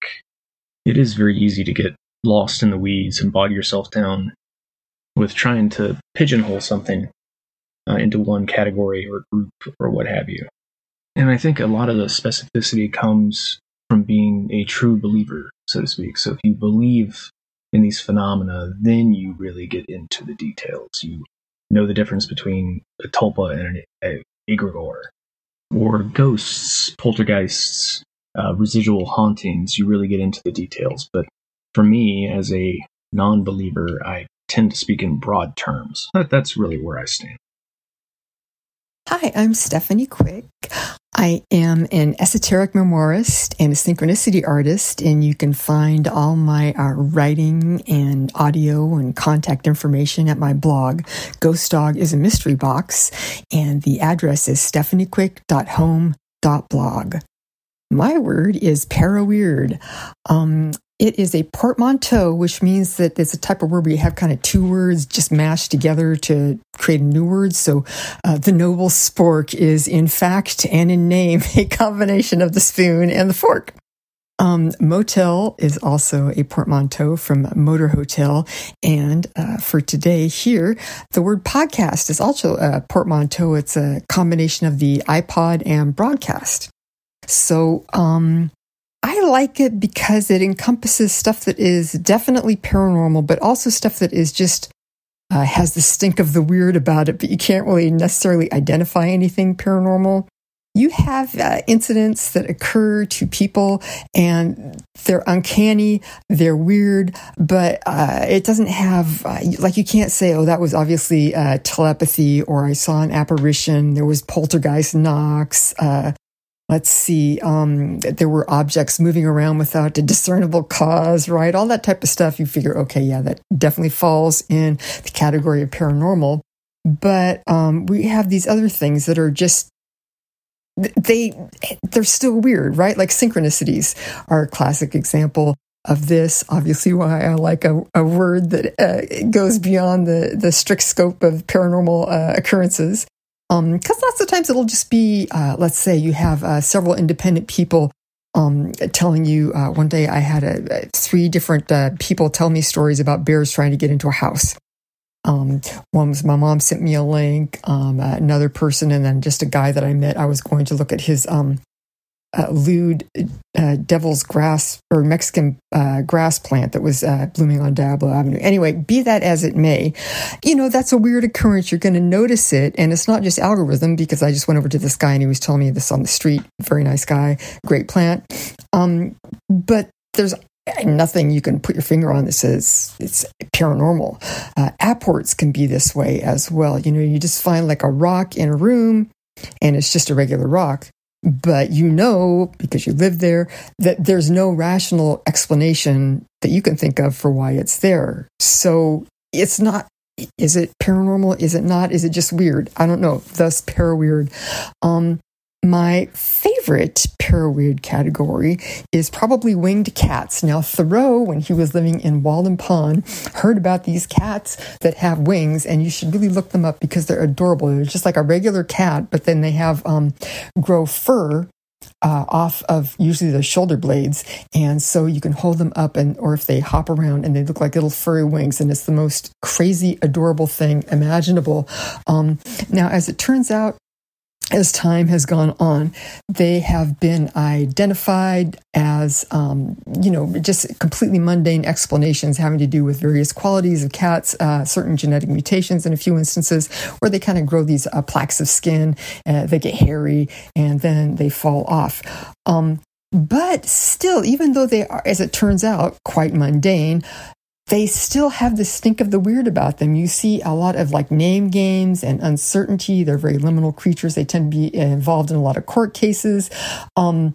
It is very easy to get lost in the weeds and bog yourself down with trying to pigeonhole something uh, into one category or group or what have you. And I think a lot of the specificity comes from being a true believer, so to speak. So if you believe in these phenomena, then you really get into the details. You know the difference between a tulpa and an egregore, or ghosts, poltergeists, uh, residual hauntings. You really get into the details. But for me, as a non believer, I tend to speak in broad terms. That, that's really where I stand. Hi, I'm Stephanie Quick. I am an esoteric memoirist and a synchronicity artist, and you can find all my uh, writing and audio and contact information at my blog. Ghost Dog is a mystery box, and the address is stephaniequick.home.blog. My word is para weird. Um, it is a portmanteau, which means that it's a type of word where you have kind of two words just mashed together to create a new word. So uh, the noble spork is in fact and in name a combination of the spoon and the fork. Um, motel is also a portmanteau from motor hotel. And uh, for today here, the word podcast is also a portmanteau. It's a combination of the iPod and broadcast. So, um, I like it because it encompasses stuff that is definitely paranormal, but also stuff that is just uh, has the stink of the weird about it, but you can't really necessarily identify anything paranormal. you have uh, incidents that occur to people and they're uncanny, they're weird, but uh, it doesn't have, uh, like, you can't say, oh, that was obviously uh, telepathy or I saw an apparition, there was poltergeist knocks. Let's see, um, there were objects moving around without a discernible cause, right? All that type of stuff. You figure, okay, yeah, that definitely falls in the category of paranormal. But um, we have these other things that are just they they're still weird, right? Like synchronicities are a classic example of this. Obviously, why I like a, a word that uh, goes beyond the the strict scope of paranormal uh, occurrences. Because um, lots of times it'll just be, uh, let's say you have uh, several independent people um, telling you. Uh, one day I had a, three different uh, people tell me stories about bears trying to get into a house. Um, one was my mom sent me a link, um, uh, another person, and then just a guy that I met. I was going to look at his um, uh, lewd uh, devil's grass or Mexican uh, grass plant that was uh, blooming on Diablo Avenue. Anyway, be that as it may, you know, that's a weird occurrence. You're going to notice it. And it's not just algorithm because I just went over to this guy and he was telling me this on the street. Very nice guy, great plant. Um, but there's nothing you can put your finger on that says it's paranormal. Uh, apports can be this way as well. You know, you just find like a rock in a room and it's just a regular rock. But you know, because you live there, that there's no rational explanation that you can think of for why it's there. So it's not is it paranormal? Is it not? Is it just weird? I don't know. Thus, para weird. Um, my favorite paraweird category is probably winged cats. Now, Thoreau, when he was living in Walden Pond, heard about these cats that have wings, and you should really look them up because they're adorable. They're just like a regular cat, but then they have um, grow fur uh, off of usually the shoulder blades, and so you can hold them up, and or if they hop around and they look like little furry wings, and it's the most crazy, adorable thing imaginable. Um, now, as it turns out, as time has gone on, they have been identified as, um, you know, just completely mundane explanations having to do with various qualities of cats, uh, certain genetic mutations in a few instances, where they kind of grow these uh, plaques of skin, uh, they get hairy, and then they fall off. Um, but still, even though they are, as it turns out, quite mundane, they still have the stink of the weird about them. You see a lot of like name games and uncertainty. They're very liminal creatures. They tend to be involved in a lot of court cases. Um,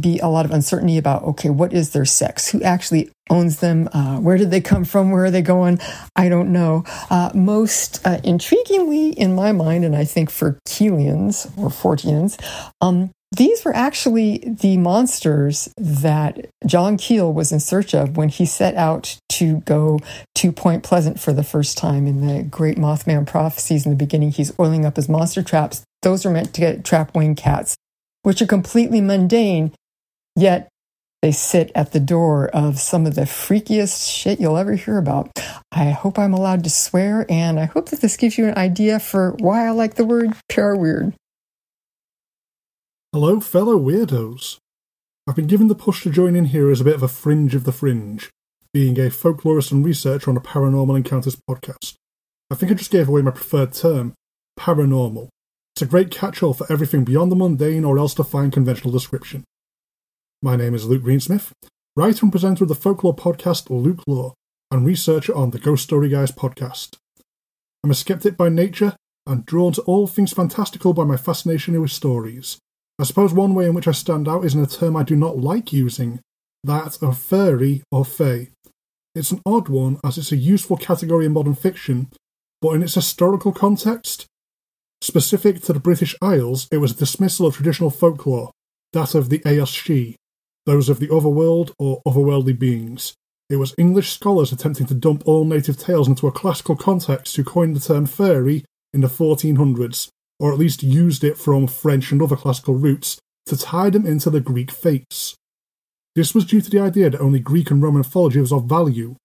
be a lot of uncertainty about, okay, what is their sex? Who actually owns them? Uh, where did they come from? Where are they going? I don't know. Uh, most uh, intriguingly, in my mind, and I think for Keelians or Forteans, um, these were actually the monsters that John Keel was in search of when he set out to go to Point Pleasant for the first time in the Great Mothman prophecies in the beginning. He's oiling up his monster traps. Those are meant to get trap wing cats, which are completely mundane, yet they sit at the door of some of the freakiest shit you'll ever hear about. I hope I'm allowed to swear, and I hope that this gives you an idea for why I like the word para weird. Hello, fellow weirdos. I've been given the push to join in here as a bit of a fringe of the fringe, being a folklorist and researcher on a paranormal encounters podcast. I think I just gave away my preferred term, paranormal. It's a great catch all for everything beyond the mundane or else define conventional description. My name is Luke Greensmith, writer and presenter of the folklore podcast Luke Lore, and researcher on the Ghost Story Guys podcast. I'm a skeptic by nature and drawn to all things fantastical by my fascination with stories I suppose one way in which I stand out is in a term I do not like using, that of fairy or fae. It's an odd one as it's a useful category in modern fiction, but in its historical context, specific to the British Isles, it was a dismissal of traditional folklore, that of the Aos Sí, those of the otherworld or otherworldly beings. It was English scholars attempting to dump all native tales into a classical context who coined the term fairy in the 1400s, or at least used it from French and other classical roots to tie them into the Greek fates. This was due to the idea that only Greek and Roman mythology was of value,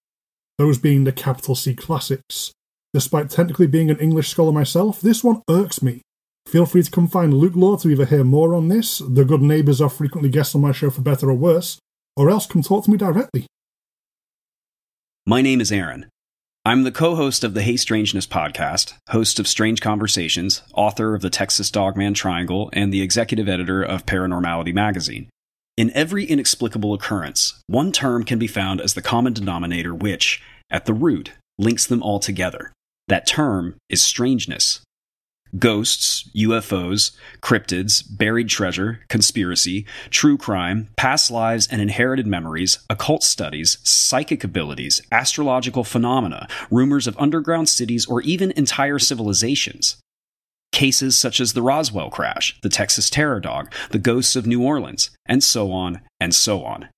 those being the capital C classics. Despite technically being an English scholar myself, this one irks me. Feel free to come find Luke Lore to either hear more on this, the good neighbours are frequently guests on my show for better or worse, or else come talk to me directly. My name is Aaron. I'm the co host of the Hey Strangeness podcast, host of Strange Conversations, author of the Texas Dogman Triangle, and the executive editor of Paranormality magazine. In every inexplicable occurrence, one term can be found as the common denominator which, at the root, links them all together. That term is strangeness. Ghosts, UFOs, cryptids, buried treasure, conspiracy, true crime, past lives and inherited memories, occult studies, psychic abilities, astrological phenomena, rumors of underground cities, or even entire civilizations. Cases such as the Roswell crash, the Texas terror dog, the ghosts of New Orleans, and so on and so on.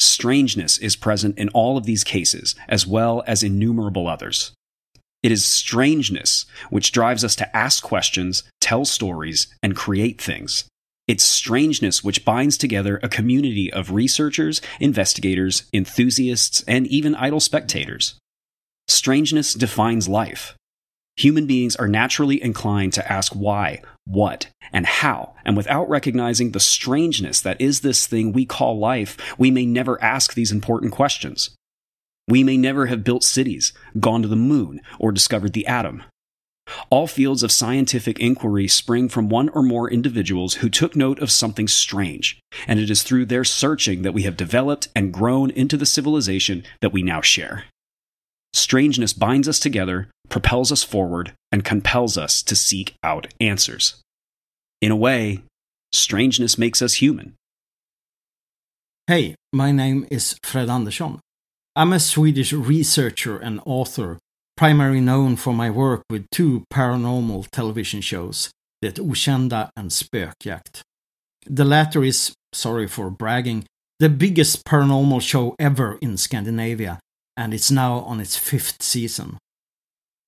Strangeness is present in all of these cases, as well as innumerable others. It is strangeness which drives us to ask questions, tell stories, and create things. It's strangeness which binds together a community of researchers, investigators, enthusiasts, and even idle spectators. Strangeness defines life. Human beings are naturally inclined to ask why, what, and how, and without recognizing the strangeness that is this thing we call life, we may never ask these important questions. We may never have built cities, gone to the moon, or discovered the atom. All fields of scientific inquiry spring from one or more individuals who took note of something strange, and it is through their searching that we have developed and grown into the civilization that we now share. Strangeness binds us together, propels us forward, and compels us to seek out answers. In a way, strangeness makes us human. Hey, my name is Fred Andersson. I'm a Swedish researcher and author, primarily known for my work with two paranormal television shows, Det Okända and Spökjakt. The latter is, sorry for bragging, the biggest paranormal show ever in Scandinavia, and it's now on its fifth season.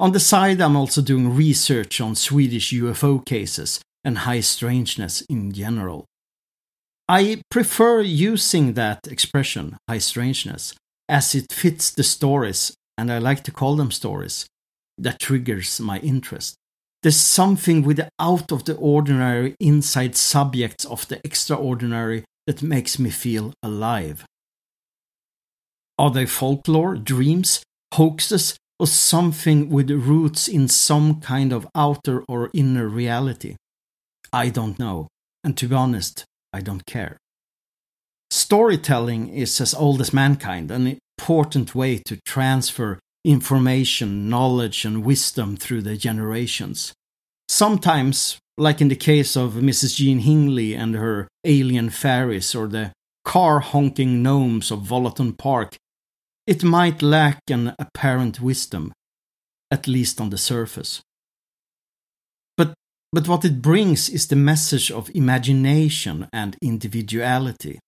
On the side, I'm also doing research on Swedish UFO cases and high strangeness in general. I prefer using that expression, high strangeness, as it fits the stories, and I like to call them stories, that triggers my interest. There's something with the out of the ordinary inside subjects of the extraordinary that makes me feel alive. Are they folklore, dreams, hoaxes, or something with roots in some kind of outer or inner reality? I don't know, and to be honest, I don't care. Storytelling is as old as mankind, an important way to transfer information, knowledge, and wisdom through the generations. Sometimes, like in the case of Mrs. Jean Hingley and her alien fairies, or the car honking gnomes of Wollaton Park, it might lack an apparent wisdom, at least on the surface. But, but what it brings is the message of imagination and individuality.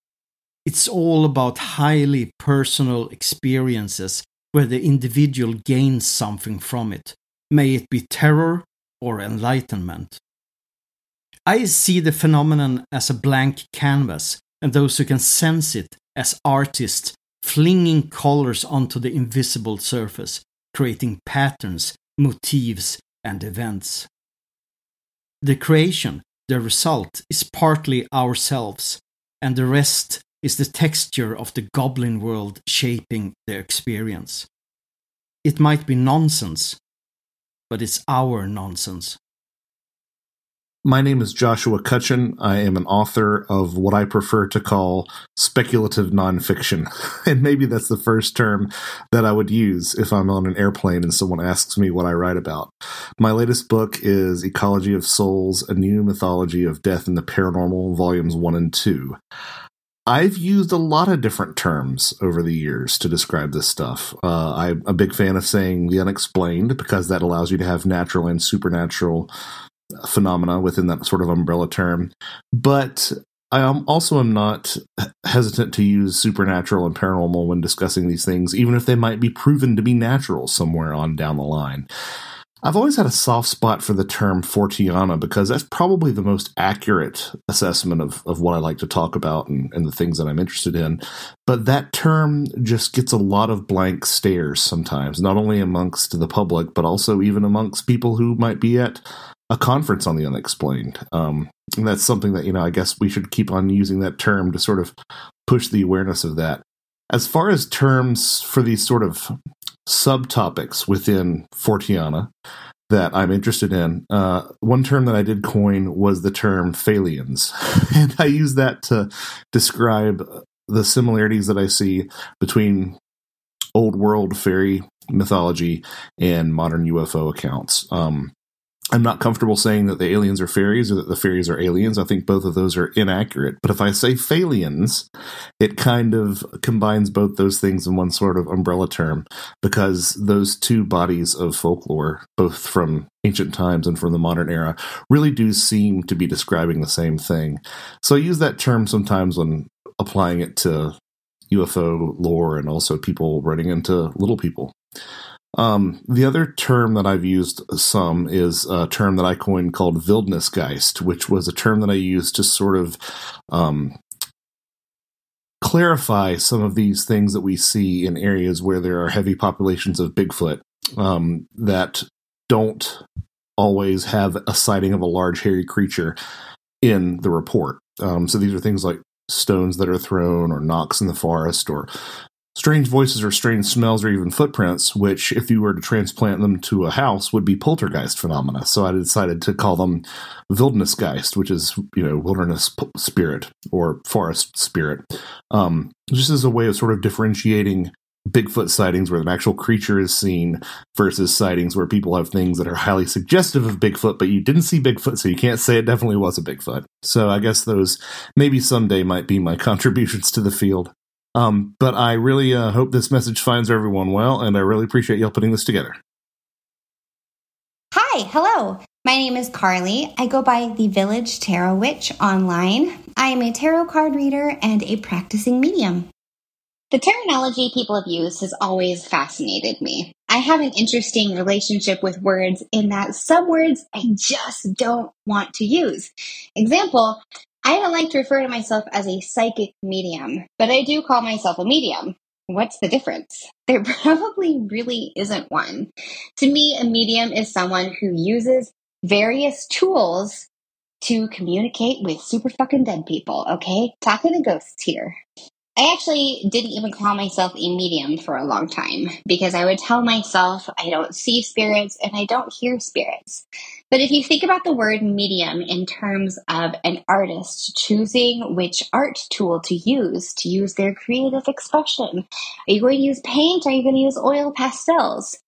It's all about highly personal experiences where the individual gains something from it, may it be terror or enlightenment. I see the phenomenon as a blank canvas, and those who can sense it as artists flinging colors onto the invisible surface, creating patterns, motifs, and events. The creation, the result, is partly ourselves, and the rest is the texture of the goblin world shaping their experience. It might be nonsense, but it's our nonsense. My name is Joshua Cutchin. I am an author of what I prefer to call speculative nonfiction. And maybe that's the first term that I would use if I'm on an airplane and someone asks me what I write about. My latest book is Ecology of Souls, A New Mythology of Death and the Paranormal, Volumes 1 and 2. I've used a lot of different terms over the years to describe this stuff. Uh, I'm a big fan of saying the unexplained because that allows you to have natural and supernatural phenomena within that sort of umbrella term. But I also am not hesitant to use supernatural and paranormal when discussing these things, even if they might be proven to be natural somewhere on down the line. I've always had a soft spot for the term Forteana because that's probably the most accurate assessment of, of what I like to talk about and, and the things that I'm interested in. But that term just gets a lot of blank stares sometimes, not only amongst the public, but also even amongst people who might be at a conference on the unexplained. Um, and that's something that, you know, I guess we should keep on using that term to sort of push the awareness of that. As far as terms for these sort of subtopics within Forteana that I'm interested in. Uh, one term that I did coin was the term phalians, and I use that to describe the similarities that I see between old world fairy mythology and modern UFO accounts. Um, I'm not comfortable saying that the aliens are fairies or that the fairies are aliens. I think both of those are inaccurate. But if I say phalians, it kind of combines both those things in one sort of umbrella term because those two bodies of folklore, both from ancient times and from the modern era, really do seem to be describing the same thing. So I use that term sometimes when applying it to UFO lore and also people running into little people. Um, the other term that I've used some is a term that I coined called Wildnisgeist, which was a term that I used to sort of um, clarify some of these things that we see in areas where there are heavy populations of Bigfoot um, that don't always have a sighting of a large hairy creature in the report. Um, so these are things like stones that are thrown or knocks in the forest or strange voices or strange smells or even footprints, which, if you were to transplant them to a house, would be poltergeist phenomena. So I decided to call them Wildnisgeist, which is, you know, wilderness spirit or forest spirit, um, just as a way of sort of differentiating Bigfoot sightings where an actual creature is seen versus sightings where people have things that are highly suggestive of Bigfoot, but you didn't see Bigfoot, so you can't say it definitely was a Bigfoot. So I guess those maybe someday might be my contributions to the field. Um, but I really uh, hope this message finds everyone well, and I really appreciate y'all putting this together. Hi, hello. My name is Carly. I go by the Village Tarot Witch online. I am a tarot card reader and a practicing medium. The terminology people have used has always fascinated me. I have an interesting relationship with words in that some words I just don't want to use. Example, I don't like to refer to myself as a psychic medium, but I do call myself a medium. What's the difference? There probably really isn't one. To me, a medium is someone who uses various tools to communicate with super fucking dead people, okay? Talking to ghosts here. I actually didn't even call myself a medium for a long time because I would tell myself I don't see spirits and I don't hear spirits. But if you think about the word medium in terms of an artist choosing which art tool to use to use their creative expression, are you going to use paint? Are you going to use oil pastels?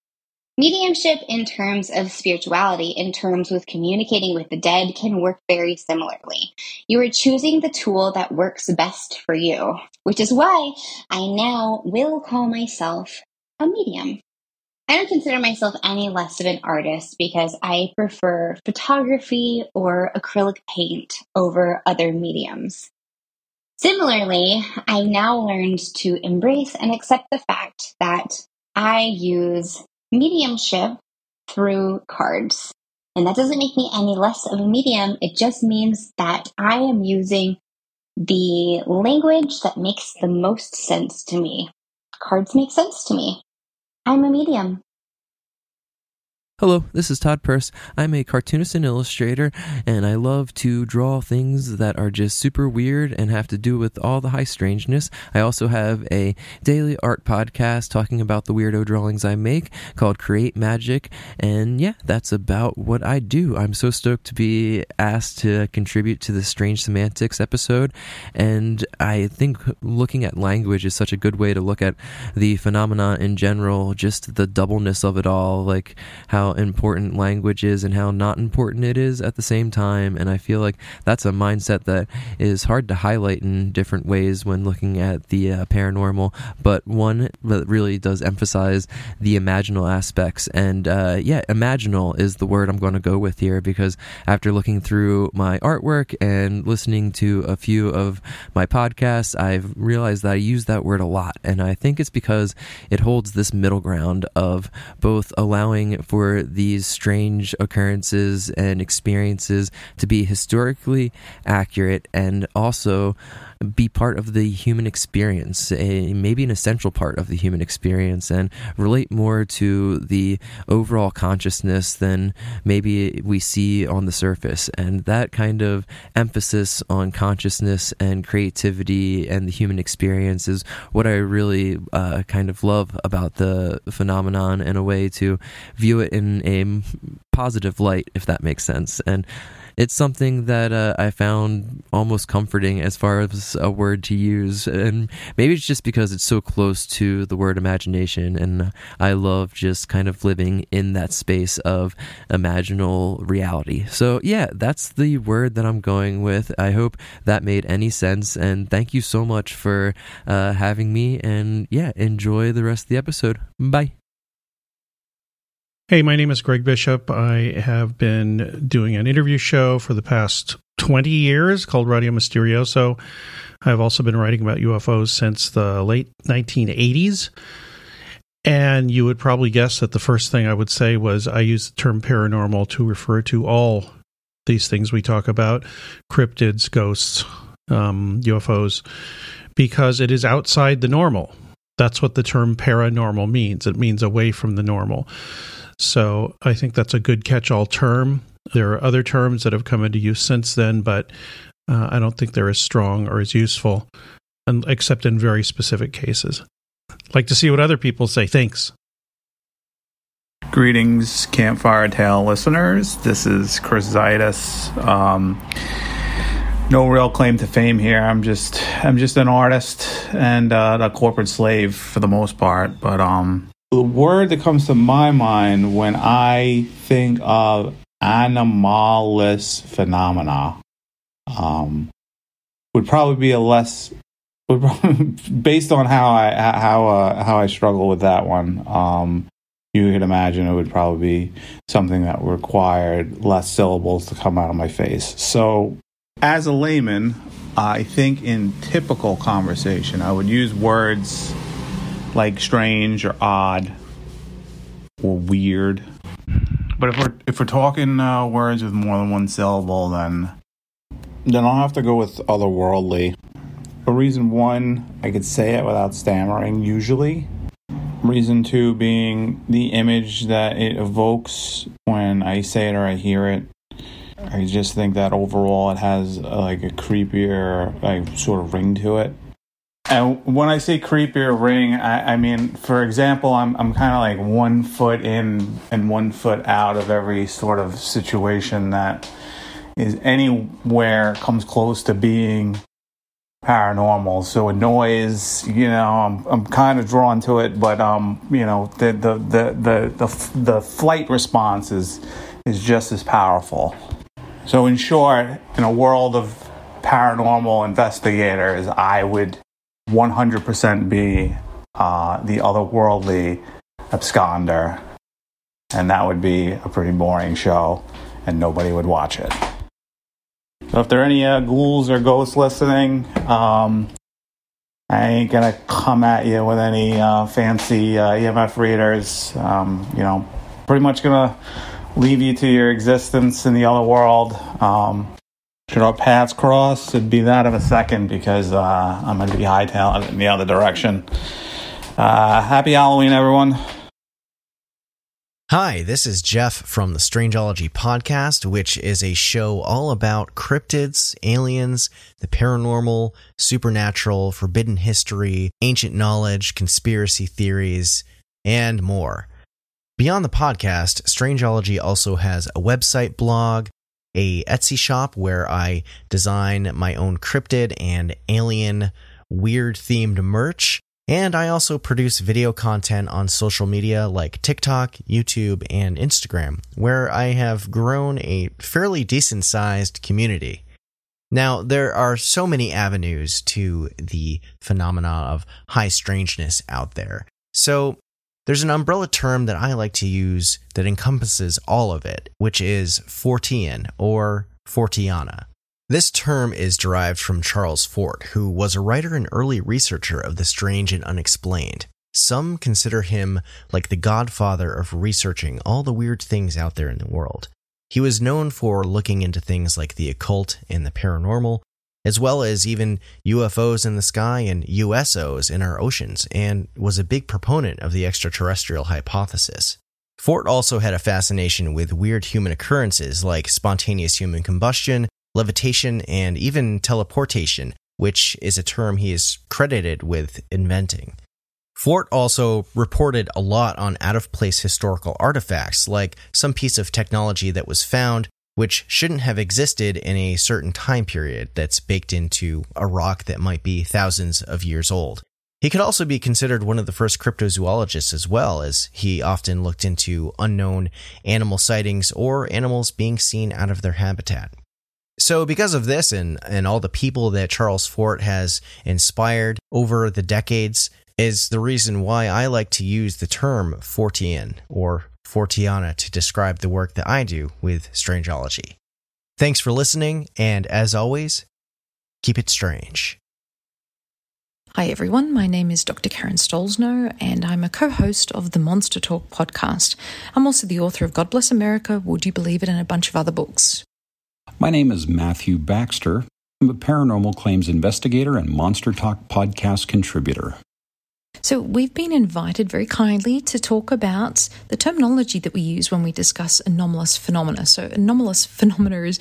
Mediumship, in terms of spirituality, in terms with communicating with the dead, can work very similarly. You are choosing the tool that works best for you, which is why I now will call myself a medium. I don't consider myself any less of an artist because I prefer photography or acrylic paint over other mediums. Similarly, I've now learned to embrace and accept the fact that I use mediumship through cards. And that doesn't make me any less of a medium. It just means that I am using the language that makes the most sense to me. Cards make sense to me. I'm a medium. Hello, this is Todd Purse. I'm a cartoonist and illustrator, and I love to draw things that are just super weird and have to do with all the high strangeness. I also have a daily art podcast talking about the weirdo drawings I make called Create Magic, and yeah, that's about what I do. I'm so stoked to be asked to contribute to the Strange Semantics episode, and I think looking at language is such a good way to look at the phenomena in general, just the doubleness of it all, like how important language is and how not important it is at the same time. And I feel like that's a mindset that is hard to highlight in different ways when looking at the uh, paranormal, but one that really does emphasize the imaginal aspects. And uh, yeah, imaginal is the word I'm going to go with here because after looking through my artwork and listening to a few of my podcasts, I've realized that I use that word a lot. And I think it's because it holds this middle ground of both allowing for these strange occurrences and experiences to be historically accurate and also be part of the human experience, a, maybe an essential part of the human experience, and relate more to the overall consciousness than maybe we see on the surface. And that kind of emphasis on consciousness and creativity and the human experience is what I really uh, kind of love about the phenomenon and a way to view it in a positive light, if that makes sense. And it's something that uh, I found almost comforting as far as a word to use. And maybe it's just because it's so close to the word imagination. And I love just kind of living in that space of imaginal reality. So, yeah, that's the word that I'm going with. I hope that made any sense. And thank you so much for uh, having me. And yeah, enjoy the rest of the episode. Bye. Hey, my name is Greg Bishop. I have been doing an interview show for the past 20 years called Radio Mysterioso. I've also been writing about UFOs since the late 1980s. And you would probably guess that the first thing I would say was I use the term paranormal to refer to all these things we talk about cryptids, ghosts, um, UFOs, because it is outside the normal. That's what the term paranormal means. It means away from the normal. So I think that's a good catch all term. There are other terms that have come into use since then, but uh, I don't think they're as strong or as useful, except in very specific cases. Like to see what other people say. Thanks. Greetings, Campfire Tale listeners. This is Chris Zaitis. Um, no real claim to fame here. I'm just I'm just an artist and uh, a corporate slave for the most part. But um, the word that comes to my mind when I think of anomalous phenomena um, would probably be a less based on how I how uh, how I struggle with that one. Um, you could imagine it would probably be something that required less syllables to come out of my face. So, as a layman, I think in typical conversation, I would use words like strange or odd or weird. But if we're if we're talking uh, words with more than one syllable, then then I'll have to go with otherworldly. For reason one, I could say it without stammering usually. Reason two being the image that it evokes when I say it or I hear it. I just think that overall it has uh, like a creepier like sort of ring to it. And when I say creepier ring, I, I mean, for example, I'm I'm kind of like one foot in and one foot out of every sort of situation that is anywhere comes close to being paranormal. So a noise, you know, I'm I'm kind of drawn to it, but um, you know, the the the the the, the flight response is is just as powerful. So in short, in a world of paranormal investigators, I would 100% be uh, the otherworldly absconder, and that would be a pretty boring show, and nobody would watch it. So if there are any uh, ghouls or ghosts listening, um, I ain't gonna come at you with any uh, fancy uh, EMF readers. Um, you know, pretty much gonna leave you to your existence in the other world. Um, should our paths cross, it'd be that of a second because uh, I'm going to be hightailing it in the other direction. Uh, happy Halloween, everyone. Hi, this is Jeff from the Strangeology Podcast, which is a show all about cryptids, aliens, the paranormal, supernatural, forbidden history, ancient knowledge, conspiracy theories, and more. Beyond the podcast, Strangeology also has a website blog, a Etsy shop where I design my own cryptid and alien weird themed merch. And I also produce video content on social media like TikTok, YouTube, and Instagram, where I have grown a fairly decent sized community. Now, there are so many avenues to the phenomena of high strangeness out there. So, there's an umbrella term that I like to use that encompasses all of it, which is Fortean or Forteana. This term is derived from Charles Fort, who was a writer and early researcher of the strange and unexplained. Some consider him like the godfather of researching all the weird things out there in the world. He was known for looking into things like the occult and the paranormal, as well as even UFOs in the sky and USOs in our oceans, and was a big proponent of the extraterrestrial hypothesis. Fort also had a fascination with weird human occurrences like spontaneous human combustion, levitation, and even teleportation, which is a term he is credited with inventing. Fort also reported a lot on out of place historical artifacts, like some piece of technology that was found which shouldn't have existed in a certain time period that's baked into a rock that might be thousands of years old. He could also be considered one of the first cryptozoologists as well, as he often looked into unknown animal sightings or animals being seen out of their habitat. So, because of this and, and all the people that Charles Fort has inspired over the decades, is the reason why I like to use the term Fortean or Forteana to describe the work that I do with Strangeology. Thanks for listening, and as always, keep it strange. Hi, everyone. My name is Dr. Karen Stollznow, and I'm a co host of the Monster Talk podcast. I'm also the author of God Bless America, Would You Believe It, and a bunch of other books. My name is Matthew Baxter. I'm a paranormal claims investigator and Monster Talk podcast contributor. So, we've been invited very kindly to talk about the terminology that we use when we discuss anomalous phenomena. So, anomalous phenomena is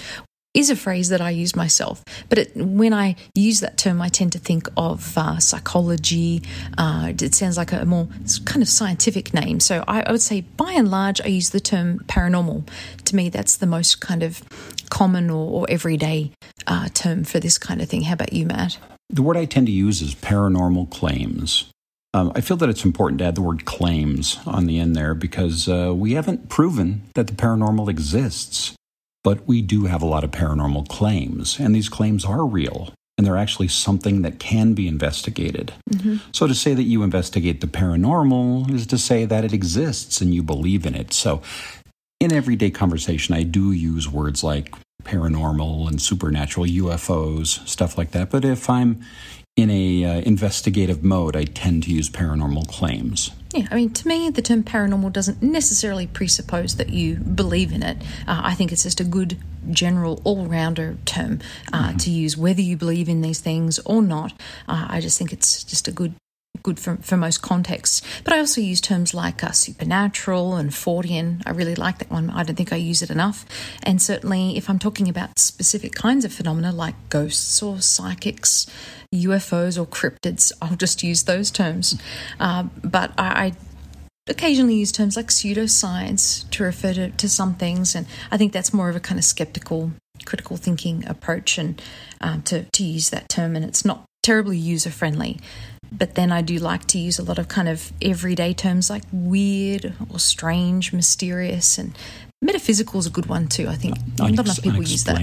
is a phrase that I use myself, but it, when I use that term, I tend to think of uh, psychology. Uh, it sounds like a more kind of scientific name. So I, I, would say, by and large, I use the term paranormal. To me, that's the most kind of common or, or everyday uh, term for this kind of thing. How about you, Matt? The word I tend to use is paranormal claims. Um, I feel that it's important to add the word claims on the end there because uh, we haven't proven that the paranormal exists. But we do have a lot of paranormal claims, and these claims are real, and they're actually something that can be investigated. Mm-hmm. So to say that you investigate the paranormal is to say that it exists and you believe in it. So in everyday conversation, I do use words like paranormal and supernatural UFOs, stuff like that. But if I'm in a uh, investigative mode, I tend to use paranormal claims. Yeah, I mean, to me, the term paranormal doesn't necessarily presuppose that you believe in it. Uh, I think it's just a good general all-rounder term uh, mm-hmm. to use, whether you believe in these things or not. Uh, I just think it's just a good good for, for most contexts. But I also use terms like uh, supernatural and Fortean. I really like that one. I don't think I use it enough. And certainly, if I'm talking about specific kinds of phenomena like ghosts or psychics, UFOs or cryptids, I'll just use those terms. Uh, but I, I occasionally use terms like pseudoscience to refer to, to some things, and I think that's more of a kind of skeptical, critical thinking approach, and um, to to use that term, and it's not terribly user friendly. But then I do like to use a lot of kind of everyday terms like weird or strange, mysterious, and metaphysical is a good one too. I think Unex- not enough people use that.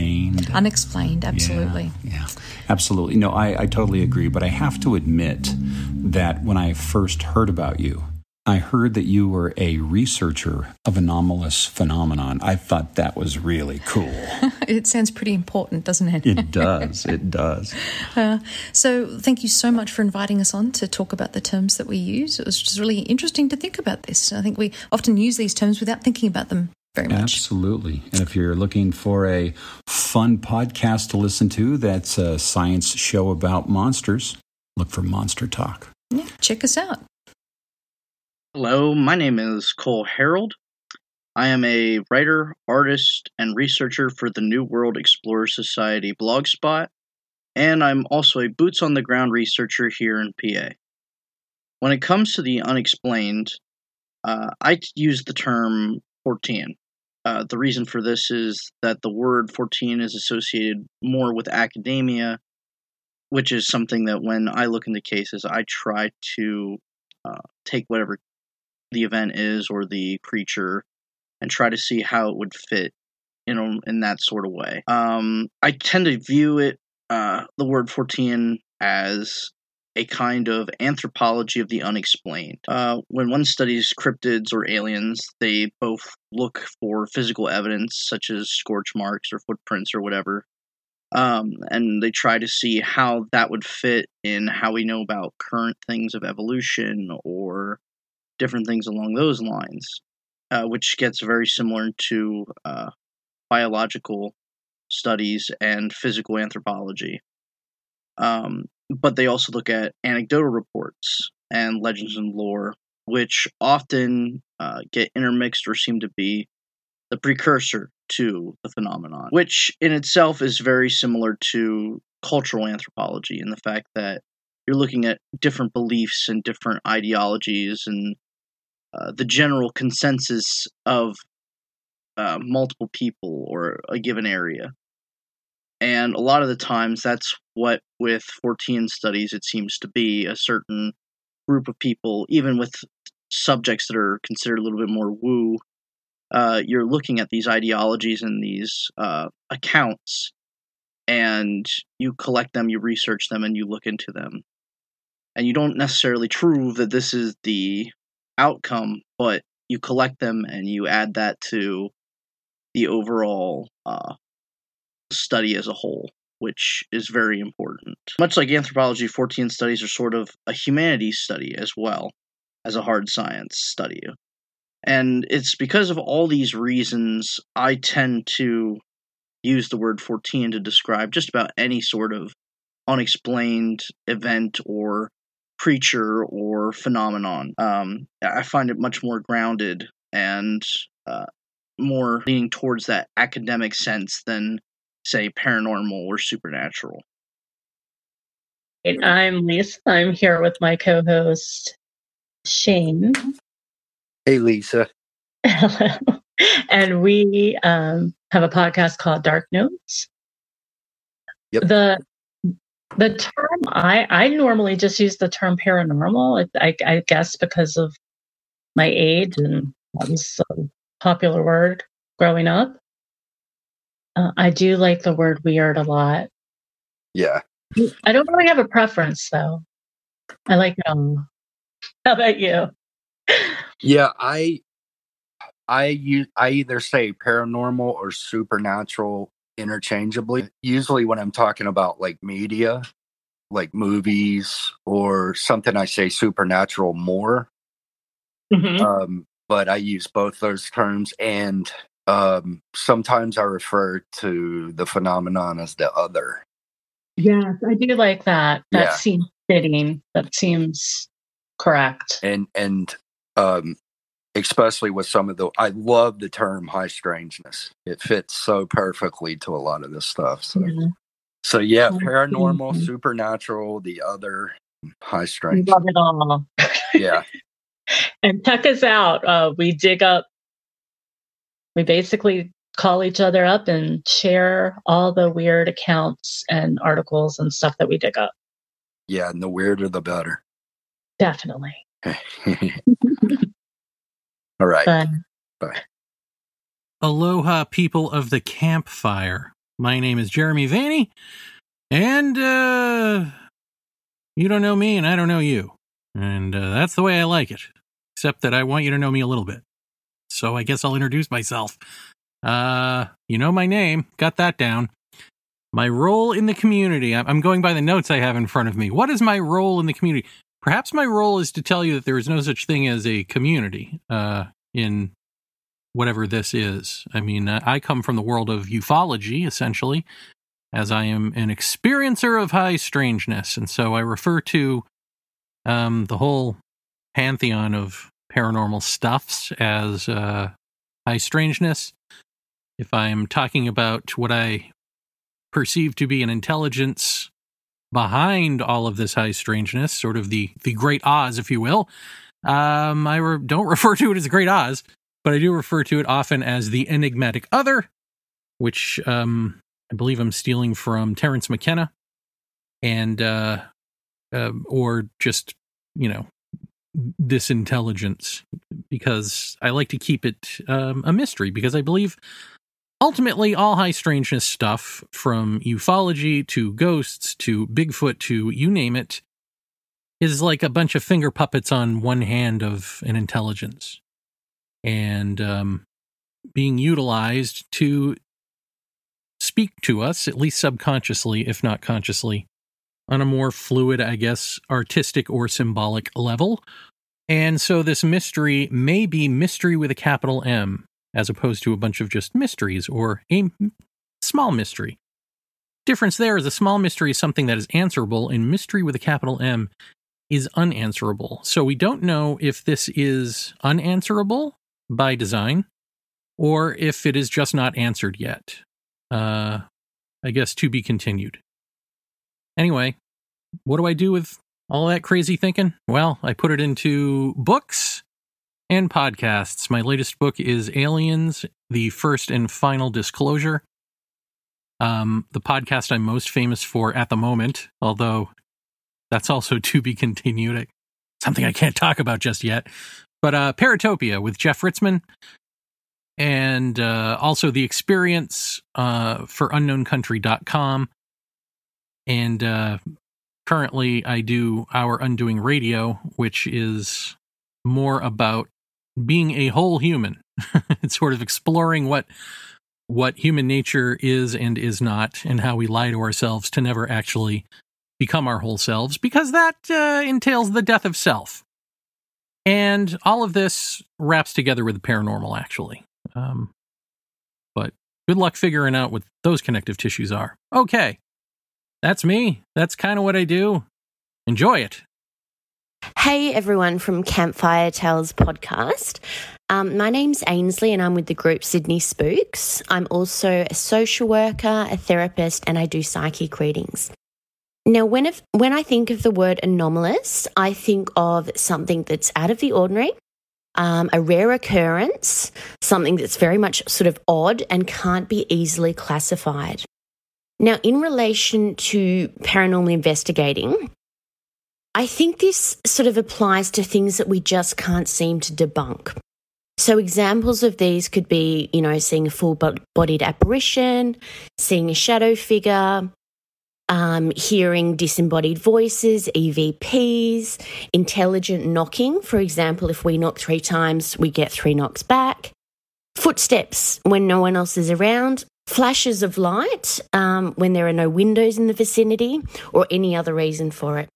Unexplained, absolutely. Yeah, yeah. absolutely. No, I, I totally agree. But I have to admit that when I first heard about you, I heard that you were a researcher of anomalous phenomenon. I thought that was really cool. it sounds pretty important, doesn't it? it does. It does. Uh, so, thank you so much for inviting us on to talk about the terms that we use. It was just really interesting to think about this. I think we often use these terms without thinking about them very much. Absolutely. And if you're looking for a fun podcast to listen to that's a science show about monsters, look for Monster Talk. Yeah, check us out. Hello, my name is Cole Harold. I am a writer, artist, and researcher for the New World Explorer Society blogspot, and I'm also a boots on the ground researcher here in PA. When it comes to the unexplained, uh, I use the term Fortean. Uh, the reason for this is that the word Fortean is associated more with academia, which is something that when I look into cases, I try to uh, take whatever the event is or the creature and try to see how it would fit know in that sort of way um i tend to view it uh the word fortean as a kind of anthropology of the unexplained. Uh, when one studies cryptids or aliens, they both look for physical evidence, such as scorch marks or footprints or whatever, um, and they try to see how that would fit in how we know about current things of evolution or different things along those lines, uh, which gets very similar to uh, biological studies and physical anthropology. Um, but they also look at anecdotal reports and legends and lore, which often uh, get intermixed or seem to be the precursor to the phenomenon, which in itself is very similar to cultural anthropology in the fact that you're looking at different beliefs and different ideologies and uh, the general consensus of uh, multiple people or a given area. And a lot of the times, that's what with Fortean studies it seems to be a certain group of people, even with subjects that are considered a little bit more woo. Uh, you're looking at these ideologies and these uh, accounts, and you collect them, you research them, and you look into them. And you don't necessarily prove that this is the outcome, but you collect them and you add that to the overall uh, study as a whole, which is very important. Much like anthropology, Fortean studies are sort of a humanities study as well as a hard science study. And it's because of all these reasons I tend to use the word Fortean to describe just about any sort of unexplained event or creature or phenomenon. Um, I find it much more grounded and uh, more leaning towards that academic sense than, say, paranormal or supernatural. I'm Lisa. I'm here with my co host, Shane. Hey, Lisa. Hello. And we um, have a podcast called Dark Notes. Yep. The the term I I normally just use the term paranormal. I, I guess because of my age and that was a popular word growing up. Uh, I do like the word weird a lot. Yeah. I don't really have a preference though. I like it all. How about you? Yeah, I I use I either say paranormal or supernatural interchangeably. Usually when I'm talking about like media, like movies or something I say supernatural more. Mhm. Um but I use both those terms and um sometimes I refer to the phenomenon as the other. Yes, I do like that. That Yeah. seems fitting. That seems correct. and and um especially with some of the i love the term high strangeness it fits so perfectly to a lot of this stuff so Yeah. so yeah paranormal mhm. supernatural the other high strangeness. Strange love it all. yeah And check us out. Uh, we dig up, we basically call each other up and share all the weird accounts and articles and stuff that we dig up. yeah and the weirder the better Definitely. all right But bye Aloha, people of the campfire. My name is Jeremy Vaeni, and uh, you don't know me, and I don't know you. And uh, that's the way I like it, except that I want you to know me a little bit. So I guess I'll introduce myself. Uh, you know my name, got that down. My role in the community, I'm I'm going by the notes I have in front of me. What is my role in the community? Perhaps my role is to tell you that there is no such thing as a community uh, in whatever this is. I mean, uh, I come from the world of ufology, essentially, as I am an experiencer of high strangeness. And so I refer to um, the whole pantheon of paranormal stuffs as uh, high strangeness. If I'm talking about what I perceive to be an intelligence behind all of this high strangeness, sort of the the Great Oz, if you will, um, I re- don't refer to it as the Great Oz, but I do refer to it often as the enigmatic other, which um, I believe I'm stealing from Terence McKenna, and uh, uh, or just you know this intelligence because I like to keep it um, a mystery because I believe ultimately all high strangeness stuff from ufology to ghosts to Bigfoot to you name it is like a bunch of finger puppets on one hand of an intelligence and um, being utilized to speak to us, at least subconsciously, if not consciously, on a more fluid, I guess, artistic or symbolic level. And so this mystery may be mystery with a capital M, as opposed to a bunch of just mysteries or a small mystery. difference there is a small mystery is something that is answerable, and mystery with a capital M is unanswerable. So we don't know if this is unanswerable by design or if it is just not answered yet. Uh, I guess to be continued. Anyway, what do I do with all that crazy thinking? Well, I put it into books and podcasts. My latest book is Aliens, the first and final disclosure. Um, the podcast I'm most famous for at the moment, although that's also to be continued. Something I can't talk about just yet. But uh, Paratopia with Jeff Ritzmann, and uh, also the experience uh, for unknowncountry.com. And uh, currently, I do Our Undoing Radio, which is more about being a whole human. it's sort of exploring what what human nature is and is not, and how we lie to ourselves to never actually become our whole selves, because that uh, entails the death of self. And all of this wraps together with the paranormal, actually. Um, but good luck figuring out what those connective tissues are. Okay, that's me. That's kind of what I do. Enjoy it. Hey everyone from Campfire Tales podcast. Um, my name's Ainsley and I'm with the group Sydney Spooks. I'm also a social worker, a therapist, and I do psychic readings. Now, when, if, when I think of the word anomalous, I think of something that's out of the ordinary, um, a rare occurrence, something that's very much sort of odd and can't be easily classified. Now, in relation to paranormal investigating, I think this sort of applies to things that we just can't seem to debunk. So, examples of these could be, you know, seeing a full bodied apparition, seeing a shadow figure, um, hearing disembodied voices, EVPs, intelligent knocking. For example, if we knock three times, we get three knocks back. Footsteps when no one else is around. Flashes of light um, when there are no windows in the vicinity, or any other reason for it.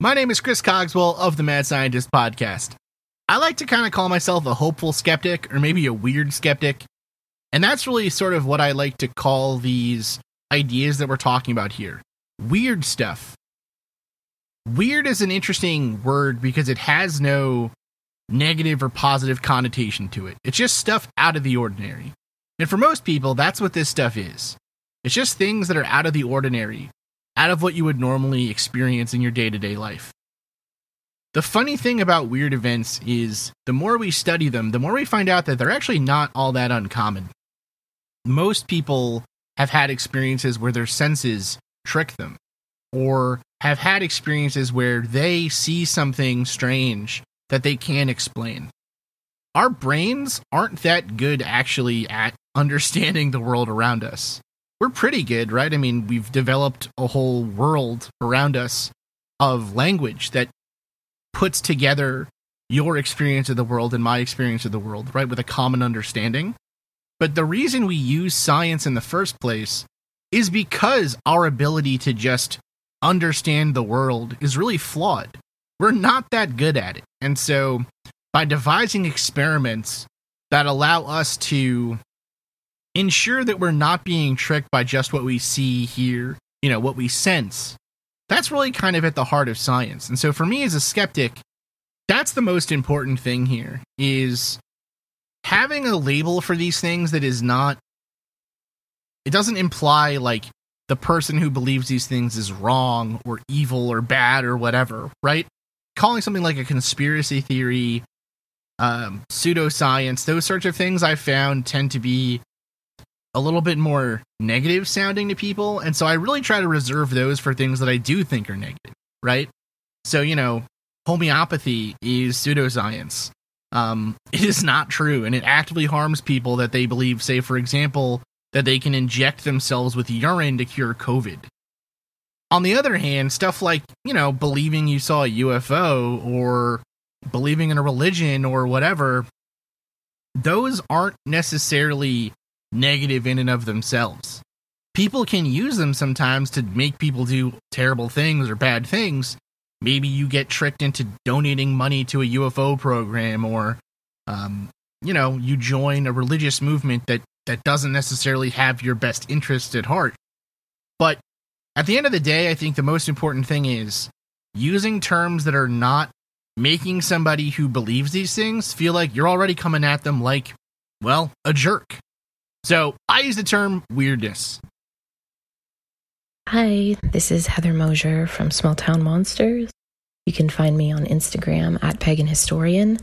My name is Chris Cogswell of the Mad Scientist podcast. I like to kind of call myself a hopeful skeptic or maybe a weird skeptic. And that's really sort of what I like to call these ideas that we're talking about here. Weird stuff. Weird is an interesting word because it has no negative or positive connotation to it. It's just stuff out of the ordinary. And for most people, that's what this stuff is. It's just things that are out of the ordinary, out of what you would normally experience in your day to day life. The funny thing about weird events is the more we study them, the more we find out that they're actually not all that uncommon. Most people have had experiences where their senses trick them, or have had experiences where they see something strange that they can't explain. Our brains aren't that good actually at understanding the world around us. We're pretty good, right? I mean, we've developed a whole world around us of language that puts together your experience of the world and my experience of the world, right? With a common understanding. But the reason we use science in the first place is because our ability to just understand the world is really flawed. We're not that good at it. And so by devising experiments that allow us to ensure that we're not being tricked by just what we see here, you know, what we sense, that's really kind of at the heart of science. And so for me as a skeptic, that's the most important thing here is having a label for these things that is not it doesn't imply like the person who believes these things is wrong or evil or bad or whatever, right? Calling something like a conspiracy theory, um, pseudoscience, those sorts of things I found tend to be a little bit more negative sounding to people. And so I really try to reserve those for things that I do think are negative, right? So, you know, homeopathy is pseudoscience um, it is not true, and it actively harms people that they believe, say, for example, that they can inject themselves with urine to cure COVID. On the other hand, stuff like, you know, believing you saw a UFO or believing in a religion or whatever, those aren't necessarily negative in and of themselves. People can use them sometimes to make people do terrible things or bad things, maybe you get tricked into donating money to a UFO program or um, you know, you join a religious movement that that doesn't necessarily have your best interest at heart. But at the end of the day, I think the most important thing is using terms that are not making somebody who believes these things feel like you're already coming at them like, well, a jerk. So I use the term weirdness. Hi, this is Heather Moser from Small Town Monsters. You can find me on Instagram at Pagan Historian.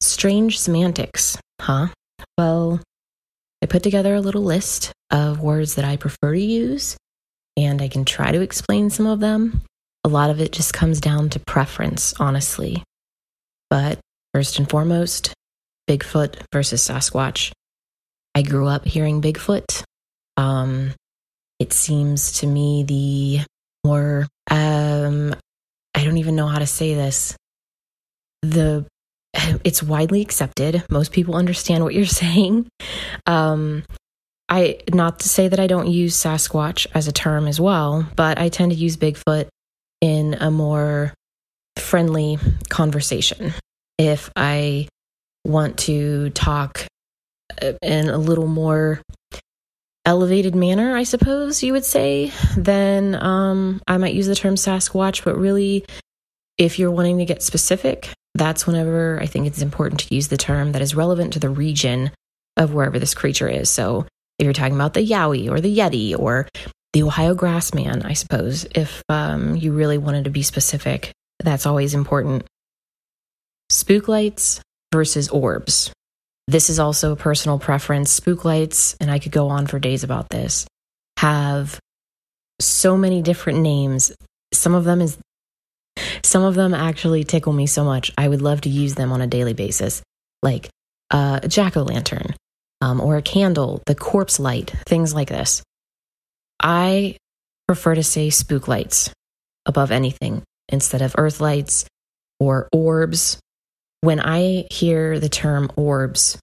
Strange semantics, huh? Well, I put together a little list of words that I prefer to use, and I can try to explain some of them. A lot of it just comes down to preference, honestly. But first and foremost, Bigfoot versus Sasquatch. I grew up hearing Bigfoot. Um, it seems to me the more, um, I don't even know how to say this. The it's widely accepted. Most people understand what you're saying. Um, I not to say that I don't use Sasquatch as a term as well, but I tend to use Bigfoot in a more friendly conversation. If I want to talk in a little more elevated manner, I suppose you would say, then um, I might use the term Sasquatch. But really, if you're wanting to get specific, that's whenever I think it's important to use the term that is relevant to the region of wherever this creature is. So if you're talking about the Yowie or the Yeti or the Ohio grassman, I suppose, if um, you really wanted to be specific, that's always important. Spook lights versus orbs. This is also a personal preference. Spook lights, and I could go on for days about this, have so many different names. Some of them is some of them actually tickle me so much. I would love to use them on a daily basis, like a jack o' lantern um, or a candle, the corpse light, things like this. I prefer to say spook lights above anything instead of earth lights or orbs. When I hear the term orbs,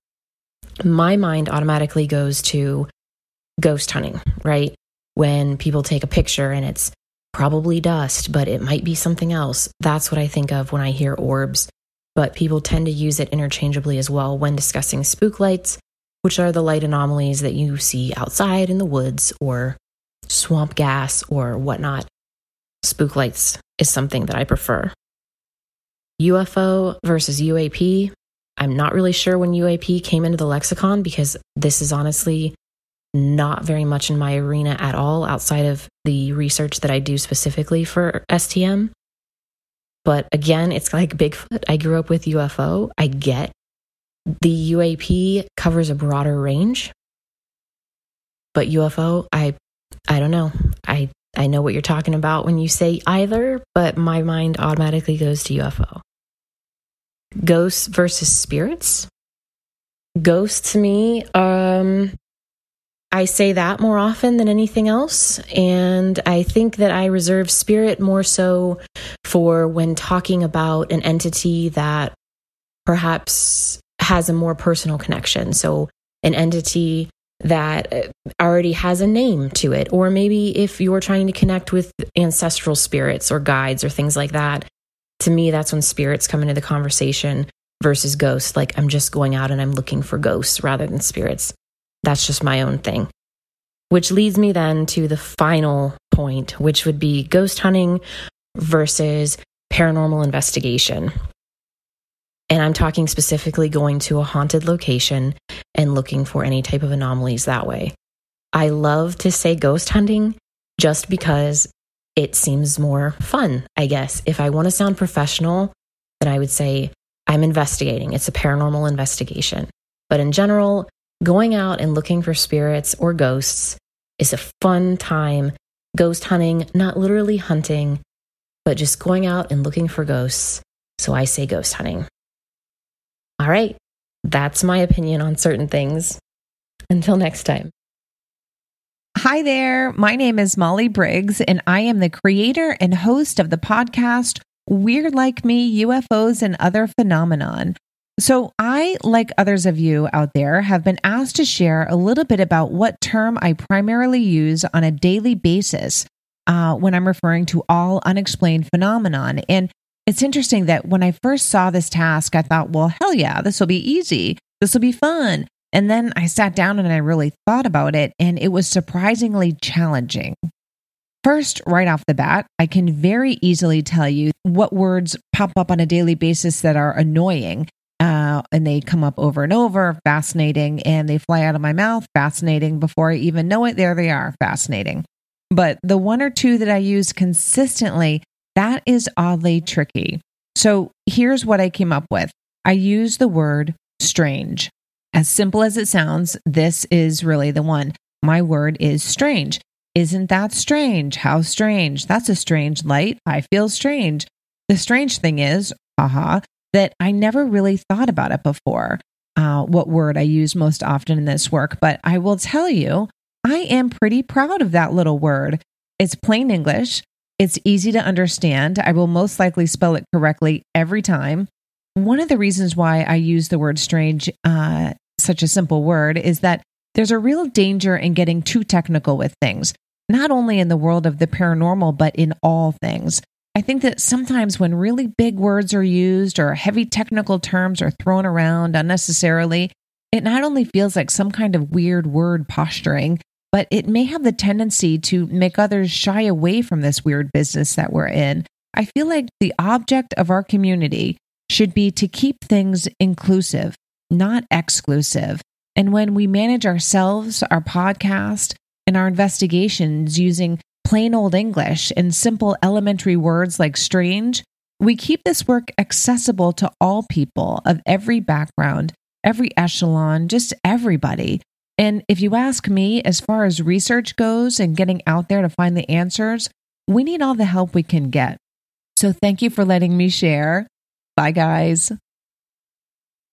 my mind automatically goes to ghost hunting, right? When people take a picture and it's probably dust, but it might be something else. That's what I think of when I hear orbs. But people tend to use it interchangeably as well when discussing spook lights, which are the light anomalies that you see outside in the woods or swamp gas or whatnot. Spook lights is something that I prefer. UFO versus UAP. I'm not really sure when UAP came into the lexicon because this is honestly not very much in my arena at all outside of the research that I do specifically for STM. But again, it's like Bigfoot. I grew up with UFO. I get the UAP covers a broader range. But UFO, I I don't know. I I know what you're talking about when you say either, but my mind automatically goes to UFO. Ghosts versus spirits. Ghosts to me, um, I say that more often than anything else. And I think that I reserve spirit more so for when talking about an entity that perhaps has a more personal connection. So, an entity that already has a name to it. Or maybe if you're trying to connect with ancestral spirits or guides or things like that, to me, that's when spirits come into the conversation versus ghosts. Like, I'm just going out and I'm looking for ghosts rather than spirits. That's just my own thing. Which leads me then to the final point, which would be ghost hunting versus paranormal investigation. And I'm talking specifically going to a haunted location and looking for any type of anomalies that way. I love to say ghost hunting just because it seems more fun, I guess. If I want to sound professional, then I would say I'm investigating. It's a paranormal investigation. But in general, Going out and looking for spirits or ghosts is a fun time. Ghost hunting, not literally hunting, but just going out and looking for ghosts. So I say ghost hunting. All right, that's my opinion on certain things. Until next time. Hi there. My name is Molly Briggs, and I am the creator and host of the podcast Weird Like Me UFOs and Other Phenomenon. So, I, like others of you out there, have been asked to share a little bit about what term I primarily use on a daily basis uh, when I'm referring to all unexplained phenomenon. And it's interesting that when I first saw this task, I thought, well, hell yeah, this will be easy. This will be fun. And then I sat down and I really thought about it, and it was surprisingly challenging. First, right off the bat, I can very easily tell you what words pop up on a daily basis that are annoying. Uh, and they come up over and over, fascinating, and they fly out of my mouth, fascinating. Before I even know it, there they are, fascinating. But the one or two that I use consistently, that is oddly tricky. So here's what I came up with I use the word strange. As simple as it sounds, this is really the one. My word is strange. Isn't that strange? How strange? That's a strange light. I feel strange. The strange thing is, haha, that I never really thought about it before. Uh, what word I use most often in this work, but I will tell you, I am pretty proud of that little word. It's plain English. It's easy to understand. I will most likely spell it correctly every time. One of the reasons why I use the word strange, uh, such a simple word, is that there's a real danger in getting too technical with things not only in the world of the paranormal, but in all things. I think that sometimes when really big words are used or heavy technical terms are thrown around unnecessarily, it not only feels like some kind of weird word posturing, but it may have the tendency to make others shy away from this weird business that we're in. I feel like the object of our community should be to keep things inclusive, not exclusive. And when we manage ourselves, our podcast, and our investigations using plain old English and simple elementary words like strange, we keep this work accessible to all people of every background, every echelon, just everybody. And if you ask me, as far as research goes and getting out there to find the answers, we need all the help we can get. So thank you for letting me share. Bye, guys.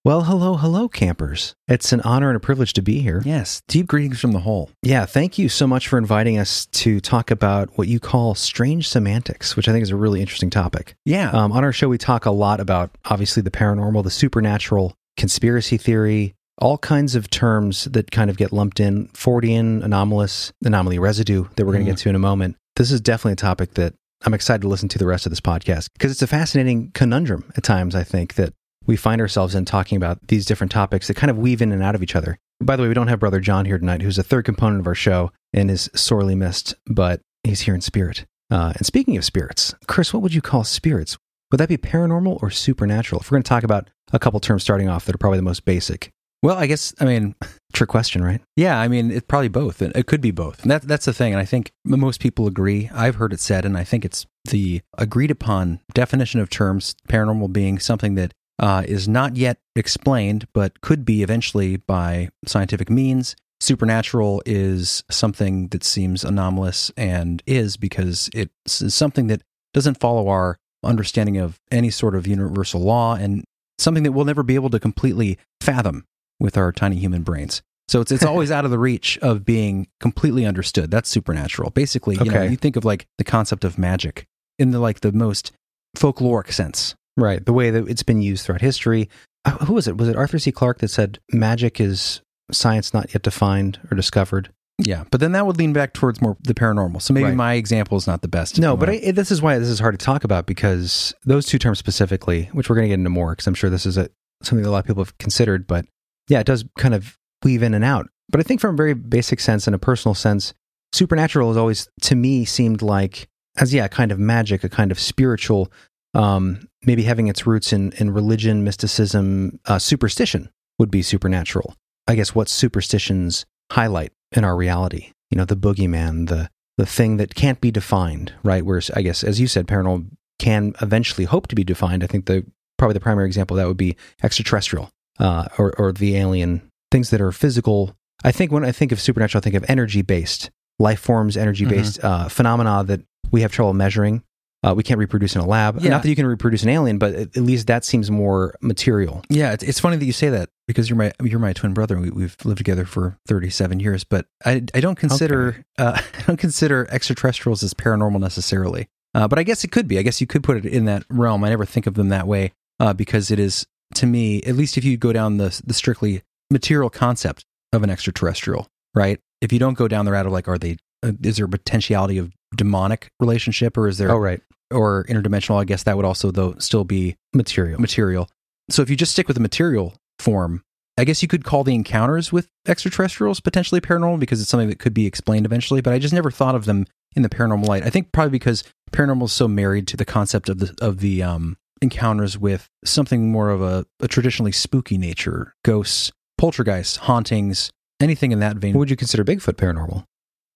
Well, hello, hello, campers. It's an honor and a privilege to be here. Yes, deep greetings from the hole. Yeah, thank you so much for inviting us to talk about what you call strange semantics, which I think is a really interesting topic. Yeah. Um, on our show, we talk a lot about obviously the paranormal, the supernatural, conspiracy theory, all kinds of terms that kind of get lumped in Fortean, anomalous, anomaly residue that we're going to Mhm. get to in a moment. This is definitely a topic that I'm excited to listen to the rest of this podcast because it's a fascinating conundrum at times, I think, that we find ourselves in talking about these different topics that kind of weave in and out of each other. By the way, we don't have Brother John here tonight, who's a third component of our show and is sorely missed, but he's here in spirit. Uh, and speaking of spirits, Chris, what would you call spirits? Would that be paranormal or supernatural? If we're going to talk about a couple terms starting off that are probably the most basic. Well, I guess I mean trick question, right? Yeah, I mean it's probably both. It it could be both. And that that's the thing, and I think most people agree. I've heard it said, and I think it's the agreed upon definition of terms paranormal being something that uh, is not yet explained, but could be eventually by scientific means. Supernatural is something that seems anomalous and is because it's something that doesn't follow our understanding of any sort of universal law and something that we'll never be able to completely fathom with our tiny human brains. So it's it's always out of the reach of being completely understood. That's supernatural. Basically, you know, you think of like the concept of magic in the like the most folkloric sense. Right. The way that it's been used throughout history. Uh, who was it? Was it Arthur C. Clarke that said magic is science not yet defined or discovered? Yeah, but then that would lean back towards more the paranormal. So maybe Right. my example is not the best. No, but I, this is why this is hard to talk about because those two terms specifically, which we're going to get into more, because I'm sure this is a, something that a lot of people have considered. But yeah, it does kind of weave in and out. But I think from a very basic sense and a personal sense, supernatural has always, to me, seemed like as yeah, a kind of magic, a kind of spiritual, um, maybe having its roots in in religion, mysticism, uh, superstition would be supernatural. I guess what superstitions highlight in our reality. You know, the boogeyman, the the thing that can't be defined, right? Whereas I guess, as you said, paranormal can eventually hope to be defined. I think the probably the primary example of that would be extraterrestrial uh, or or the alien things that are physical. I think when I think of supernatural, I think of energy based life forms, energy based uh, phenomena that we have trouble measuring. Uh, we can't reproduce in a lab. Yeah. Not that you can reproduce an alien, but at least that seems more material. Yeah, it's, it's funny that you say that because you're my you're my twin brother. We, we've lived together for 37 years, but I I don't consider uh, I don't consider extraterrestrials as paranormal necessarily. Uh, but I guess it could be. I guess you could put it in that realm. I never think of them that way uh, because it is to me, at least if you go down the the strictly material concept of an extraterrestrial, right? If you don't go down the route of like, are they? Uh, is there a potentiality of demonic relationship, or is there? Oh, right. Or interdimensional? I guess that would also though still be material. Material. So if you just stick with the material form, I guess you could call the encounters with extraterrestrials potentially paranormal because it's something that could be explained eventually, but I just never thought of them in the paranormal light. I think probably because paranormal is so married to the concept of the of the um, encounters with something more of a, a traditionally spooky nature, ghosts, poltergeists, hauntings, anything in that vein. Would you consider Bigfoot paranormal?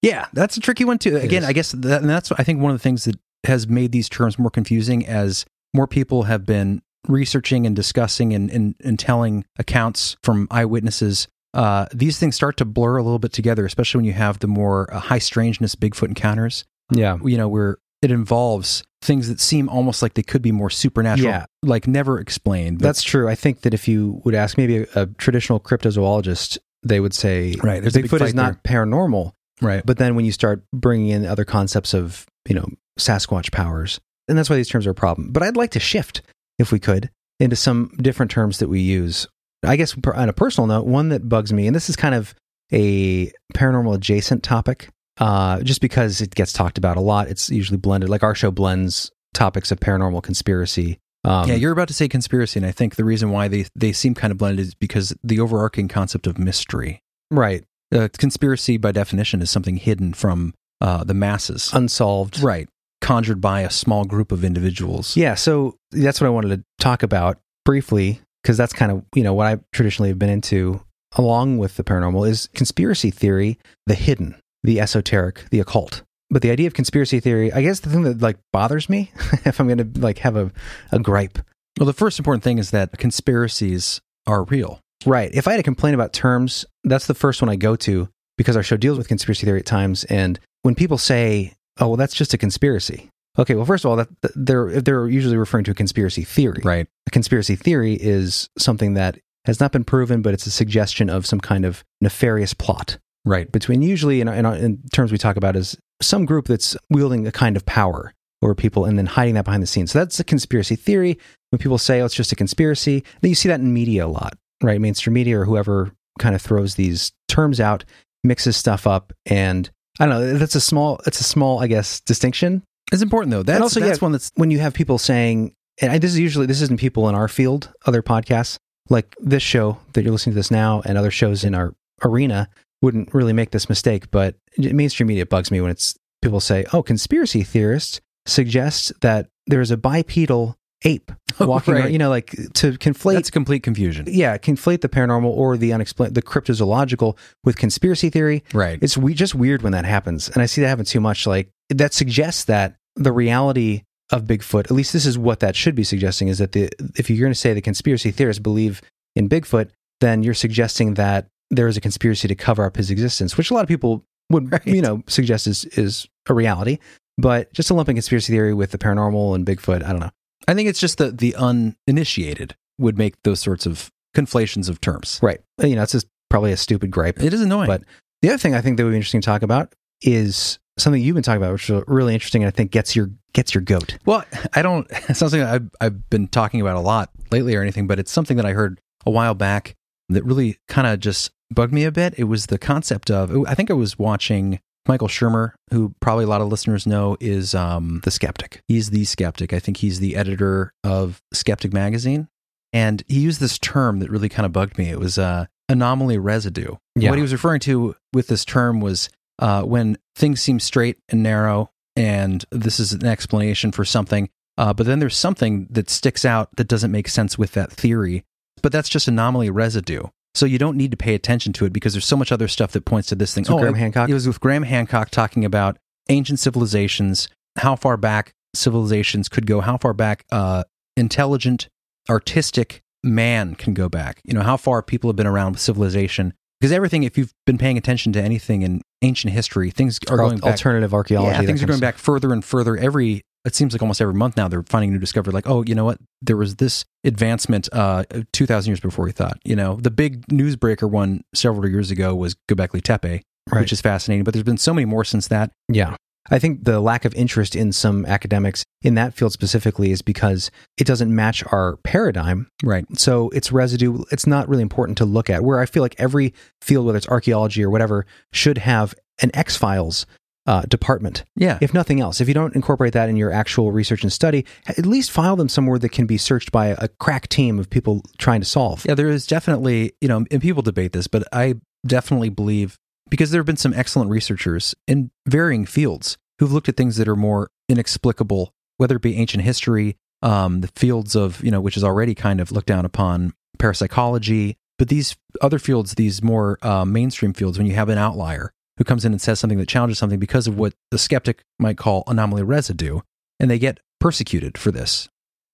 Yeah, that's a tricky one too. Again. I guess that, and that's I think one of the things that has made these terms more confusing as more people have been researching and discussing and, and, and telling accounts from eyewitnesses. Uh, these things start to blur a little bit together, especially when you have the more uh, high strangeness Bigfoot encounters. Yeah. You know, where it involves things that seem almost like they could be more supernatural, Yeah. like never explained. but- That's true. I think that if you would ask maybe a, a traditional cryptozoologist, they would say Right, there's big Bigfoot is not paranormal. Right. But then when you start bringing in other concepts of, you know, Sasquatch powers, and that's why these terms are a problem. But I'd like to shift, if we could, into some different terms that we use. I guess on a personal note, one that bugs me, and this is kind of a paranormal adjacent topic, uh, just because it gets talked about a lot. It's usually blended, like our show blends topics of paranormal conspiracy. Um, yeah, you're about to say conspiracy, and I think the reason why they, they seem kind of blended is because the overarching concept of mystery. right. Uh, conspiracy, by definition, is something hidden from uh, the masses, Unsolved. right? Conjured by a small group of individuals. Yeah, so that's what I wanted to talk about briefly because that's kind of you know what I traditionally have been into, along with the paranormal, is conspiracy theory, the hidden, the esoteric, the occult. But the idea of conspiracy theory, I guess the thing that like bothers me, if I'm going to like have a, a gripe, Well, the first important thing is that conspiracies are real. right? If I had a complaint about terms, that's the first one I go to because our show deals with conspiracy theory at times. And when people say, "Oh, well, that's just a conspiracy," okay, well, first of all, that they're they're usually referring to a conspiracy theory, Right. A conspiracy theory is something that has not been proven, but it's a suggestion of some kind of nefarious plot. Right. Between usually, in, in, in terms we talk about, is some group that's wielding a kind of power over people and then hiding that behind the scenes. So that's a conspiracy theory. When people say, oh, it's just a conspiracy, then you see that in media a lot, right? Mainstream media or whoever kind of throws these terms out, mixes stuff up. And I don't know, that's a small, it's a small, I guess, distinction. It's important though. That's and also, that's yeah, one that's when you have people saying, and I, this is usually this isn't people in our field, other podcasts like this show that you're listening to this now, and other shows in our arena wouldn't really make this mistake. But mainstream media bugs me when it's people say, "Oh, conspiracy theorists suggest that there is a bipedal ape walking Right. around," you know, like to conflate that's complete confusion. yeah, conflate the paranormal or the unexplained, the cryptozoological with conspiracy theory. Right. It's we, just weird when that happens, and I see that happen too much. Like that suggests that the reality of Bigfoot, at least this is what that should be suggesting, is that the if you're going to say the conspiracy theorists believe in Bigfoot, then you're suggesting that there is a conspiracy to cover up his existence, which a lot of people would you know suggest is is a reality. But just a lumping conspiracy theory with the paranormal and Bigfoot, I don't know. I think it's just that the uninitiated would make those sorts of conflations of terms. Right. You know, it's just probably a stupid gripe. It is annoying. But the other thing I think that would be interesting to talk about is something you've been talking about, which is really interesting and I think gets your gets your goat. Well, I don't. It's not something I've, I've been talking about a lot lately or anything, but it's something that I heard a while back that really kind of just bugged me a bit. It was the concept of. I think I was watching Michael Shermer, who probably a lot of listeners know is um, The skeptic. He's the skeptic. I think he's the editor of Skeptic magazine, and he used this term that really kind of bugged me. It was uh, anomaly residue. Yeah. What he was referring to with this term was uh, when things seem straight and narrow, and this is an explanation for something, uh, but then there's something that sticks out that doesn't make sense with that theory. But that's just anomaly residue. So you don't need to pay attention to it because there's so much other stuff that points to this thing. So Graham it- Hancock? It was with Graham Hancock talking about ancient civilizations, how far back civilizations could go, how far back uh, intelligent, artistic man can go back. You know, how far people have been around with civilization. Because everything, if you've been paying attention to anything in ancient history, things are going back. alternative archaeology, Yeah, things are going back further and further. Every it seems like almost every month now they're finding new discovery. Like, oh, you know what? There was this advancement uh, two thousand years before we thought. You know, the big newsbreaker one several years ago was Göbekli Tepe, Right. which is fascinating. But there's been so many more since that. Yeah. I think the lack of interest in some academics in that field specifically is because it doesn't match our paradigm. Right. So it's residue. It's not really important to look at. Where I feel like every field, whether it's archaeology or whatever, should have an X Files uh, department. Yeah. If nothing else, if you don't incorporate that in your actual research and study, at least file them somewhere that can be searched by a crack team of people trying to solve. Yeah, there is definitely, you know, and people debate this, but I definitely believe because there have been some excellent researchers in varying fields who've looked at things that are more inexplicable, whether it be ancient history, um, the fields of, you know, which is already kind of looked down upon, parapsychology, but these other fields, these more uh, mainstream fields, when you have an outlier who comes in and says something that challenges something because of what the skeptic might call anomaly residue, and they get persecuted for this.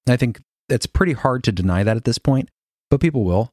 And I think it's pretty hard to deny that at this point, but people will.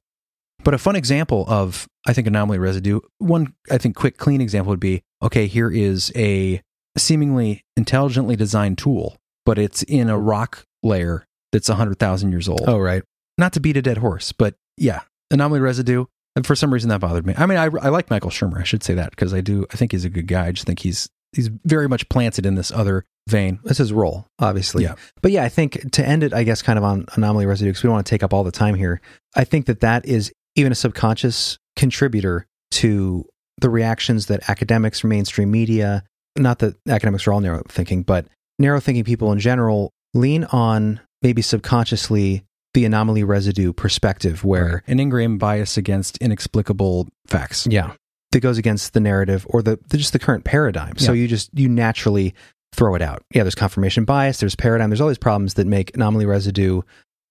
But a fun example of, I think, anomaly residue, one, I think, quick, clean example would be okay, here is a seemingly intelligently designed tool, but it's in a rock layer that's 100,000 years old. Oh, right. Not to beat a dead horse, but yeah, anomaly residue. And for some reason that bothered me. I mean, I, I like Michael Shermer. I should say that because I do. I think he's a good guy. I just think he's he's very much planted in this other vein. That's his role, obviously. Yeah. But yeah, I think to end it, I guess, kind of on anomaly residue, because we don't want to take up all the time here. I think that that is even a subconscious contributor to the reactions that academics, or mainstream media, not that academics are all narrow thinking, but narrow thinking people in general lean on maybe subconsciously the anomaly residue perspective where an ingrained bias against inexplicable facts. Yeah. That goes against the narrative or the, the just the current paradigm. So you just you naturally throw it out. Yeah, there's confirmation bias, there's paradigm, there's all these problems that make anomaly residue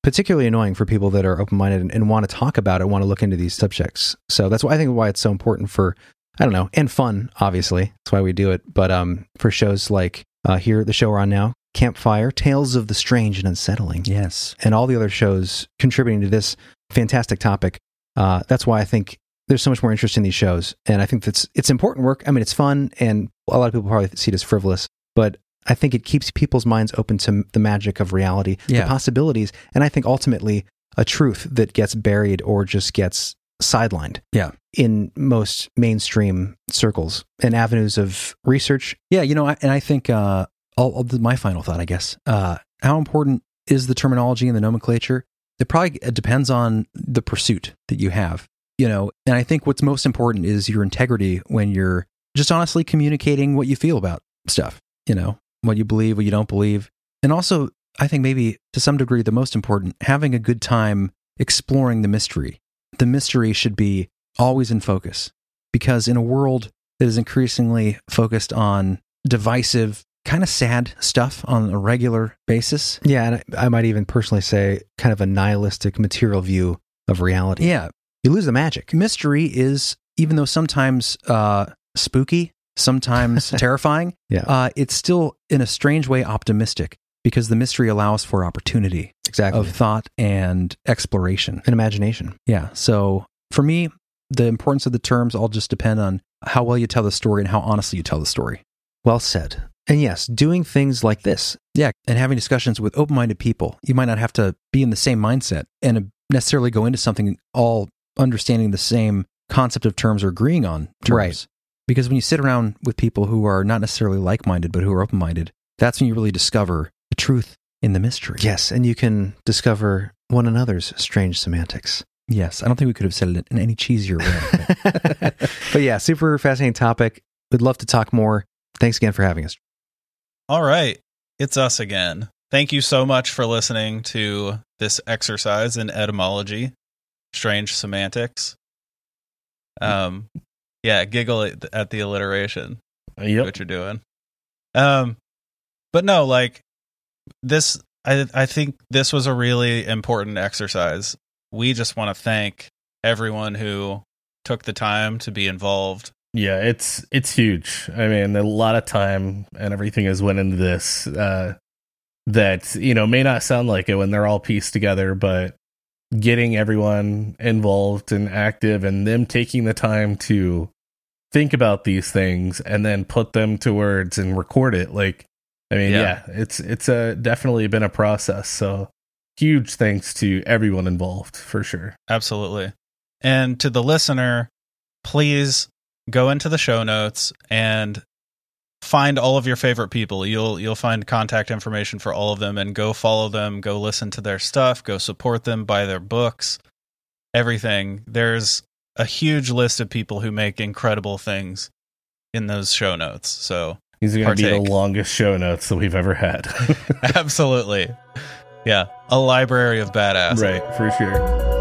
particularly annoying for people that are open minded and, and want to talk about it, want to look into these subjects. So that's why I think why it's so important for I don't know, and fun, obviously. That's why we do it. But um for shows like uh here the show we're on now, Campfire, Tales of the Strange and Unsettling. Yes. And all the other shows contributing to this fantastic topic. Uh that's why I think there's so much more interest in these shows. And I think that's it's important work. I mean it's fun and a lot of people probably see it as frivolous, but I think it keeps people's minds open to the magic of reality, Yeah. the possibilities, and I think ultimately a truth that gets buried or just gets sidelined Yeah. in most mainstream circles and avenues of research. Yeah, you know, I, and I think uh, I'll, I'll my final thought, I guess. Uh, how important is the terminology and the nomenclature? It probably it depends on the pursuit that you have, you know. And I think what's most important is your integrity when you're just honestly communicating what you feel about stuff, you know, what you believe, what you don't believe, and also I think maybe to some degree the most important, having a good time exploring the mystery. The mystery should be always in focus because in a world that is increasingly focused on divisive, kind of sad stuff on a regular basis. Yeah, and I, I might even personally say kind of a nihilistic material view of reality. Yeah. You lose the magic. Mystery is, even though sometimes uh, spooky, sometimes terrifying, Yeah. uh, it's still in a strange way optimistic because the mystery allows for opportunity Exactly. of thought and exploration. and imagination. Yeah. So for me, the importance of the terms all just depend on how well you tell the story and how honestly you tell the story. Well said. And yes, doing things like this. Yeah, and having discussions with open-minded people. You might not have to be in the same mindset and necessarily go into something all understanding the same concept of terms or agreeing on terms. Right. Because when you sit around with people who are not necessarily like-minded but who are open-minded, that's when you really discover the truth in the mystery. Yes, and you can discover one another's strange semantics. Yes, I don't think we could have said it in any cheesier way. But yeah, super fascinating topic. We'd love to talk more. Thanks again for having us. All right. It's us again. Thank you so much for listening to this exercise in etymology, strange semantics. Um, yeah, giggle at, at the alliteration. Yep. What you're doing. Um, but no, like this, I I think this was a really important exercise. We just want to thank everyone who took the time to be involved. Yeah, it's it's huge. I mean, a lot of time and everything has went into this. Uh, that you know may not sound like it when they're all pieced together, but getting everyone involved and active, and them taking the time to think about these things and then put them to words and record it. Like, I mean, Yeah. yeah, it's it's a definitely been a process. So huge thanks to everyone involved for sure. Absolutely. And to the listener, please go into the show notes and find all of your favorite people. You'll you'll find contact information for all of them and go follow them, go listen to their stuff, go support them, buy their books, everything. There's a huge list of people who make incredible things in those show notes. So These are going to be the longest show notes that we've ever had. Absolutely. Yeah. A library of badass. right, for sure.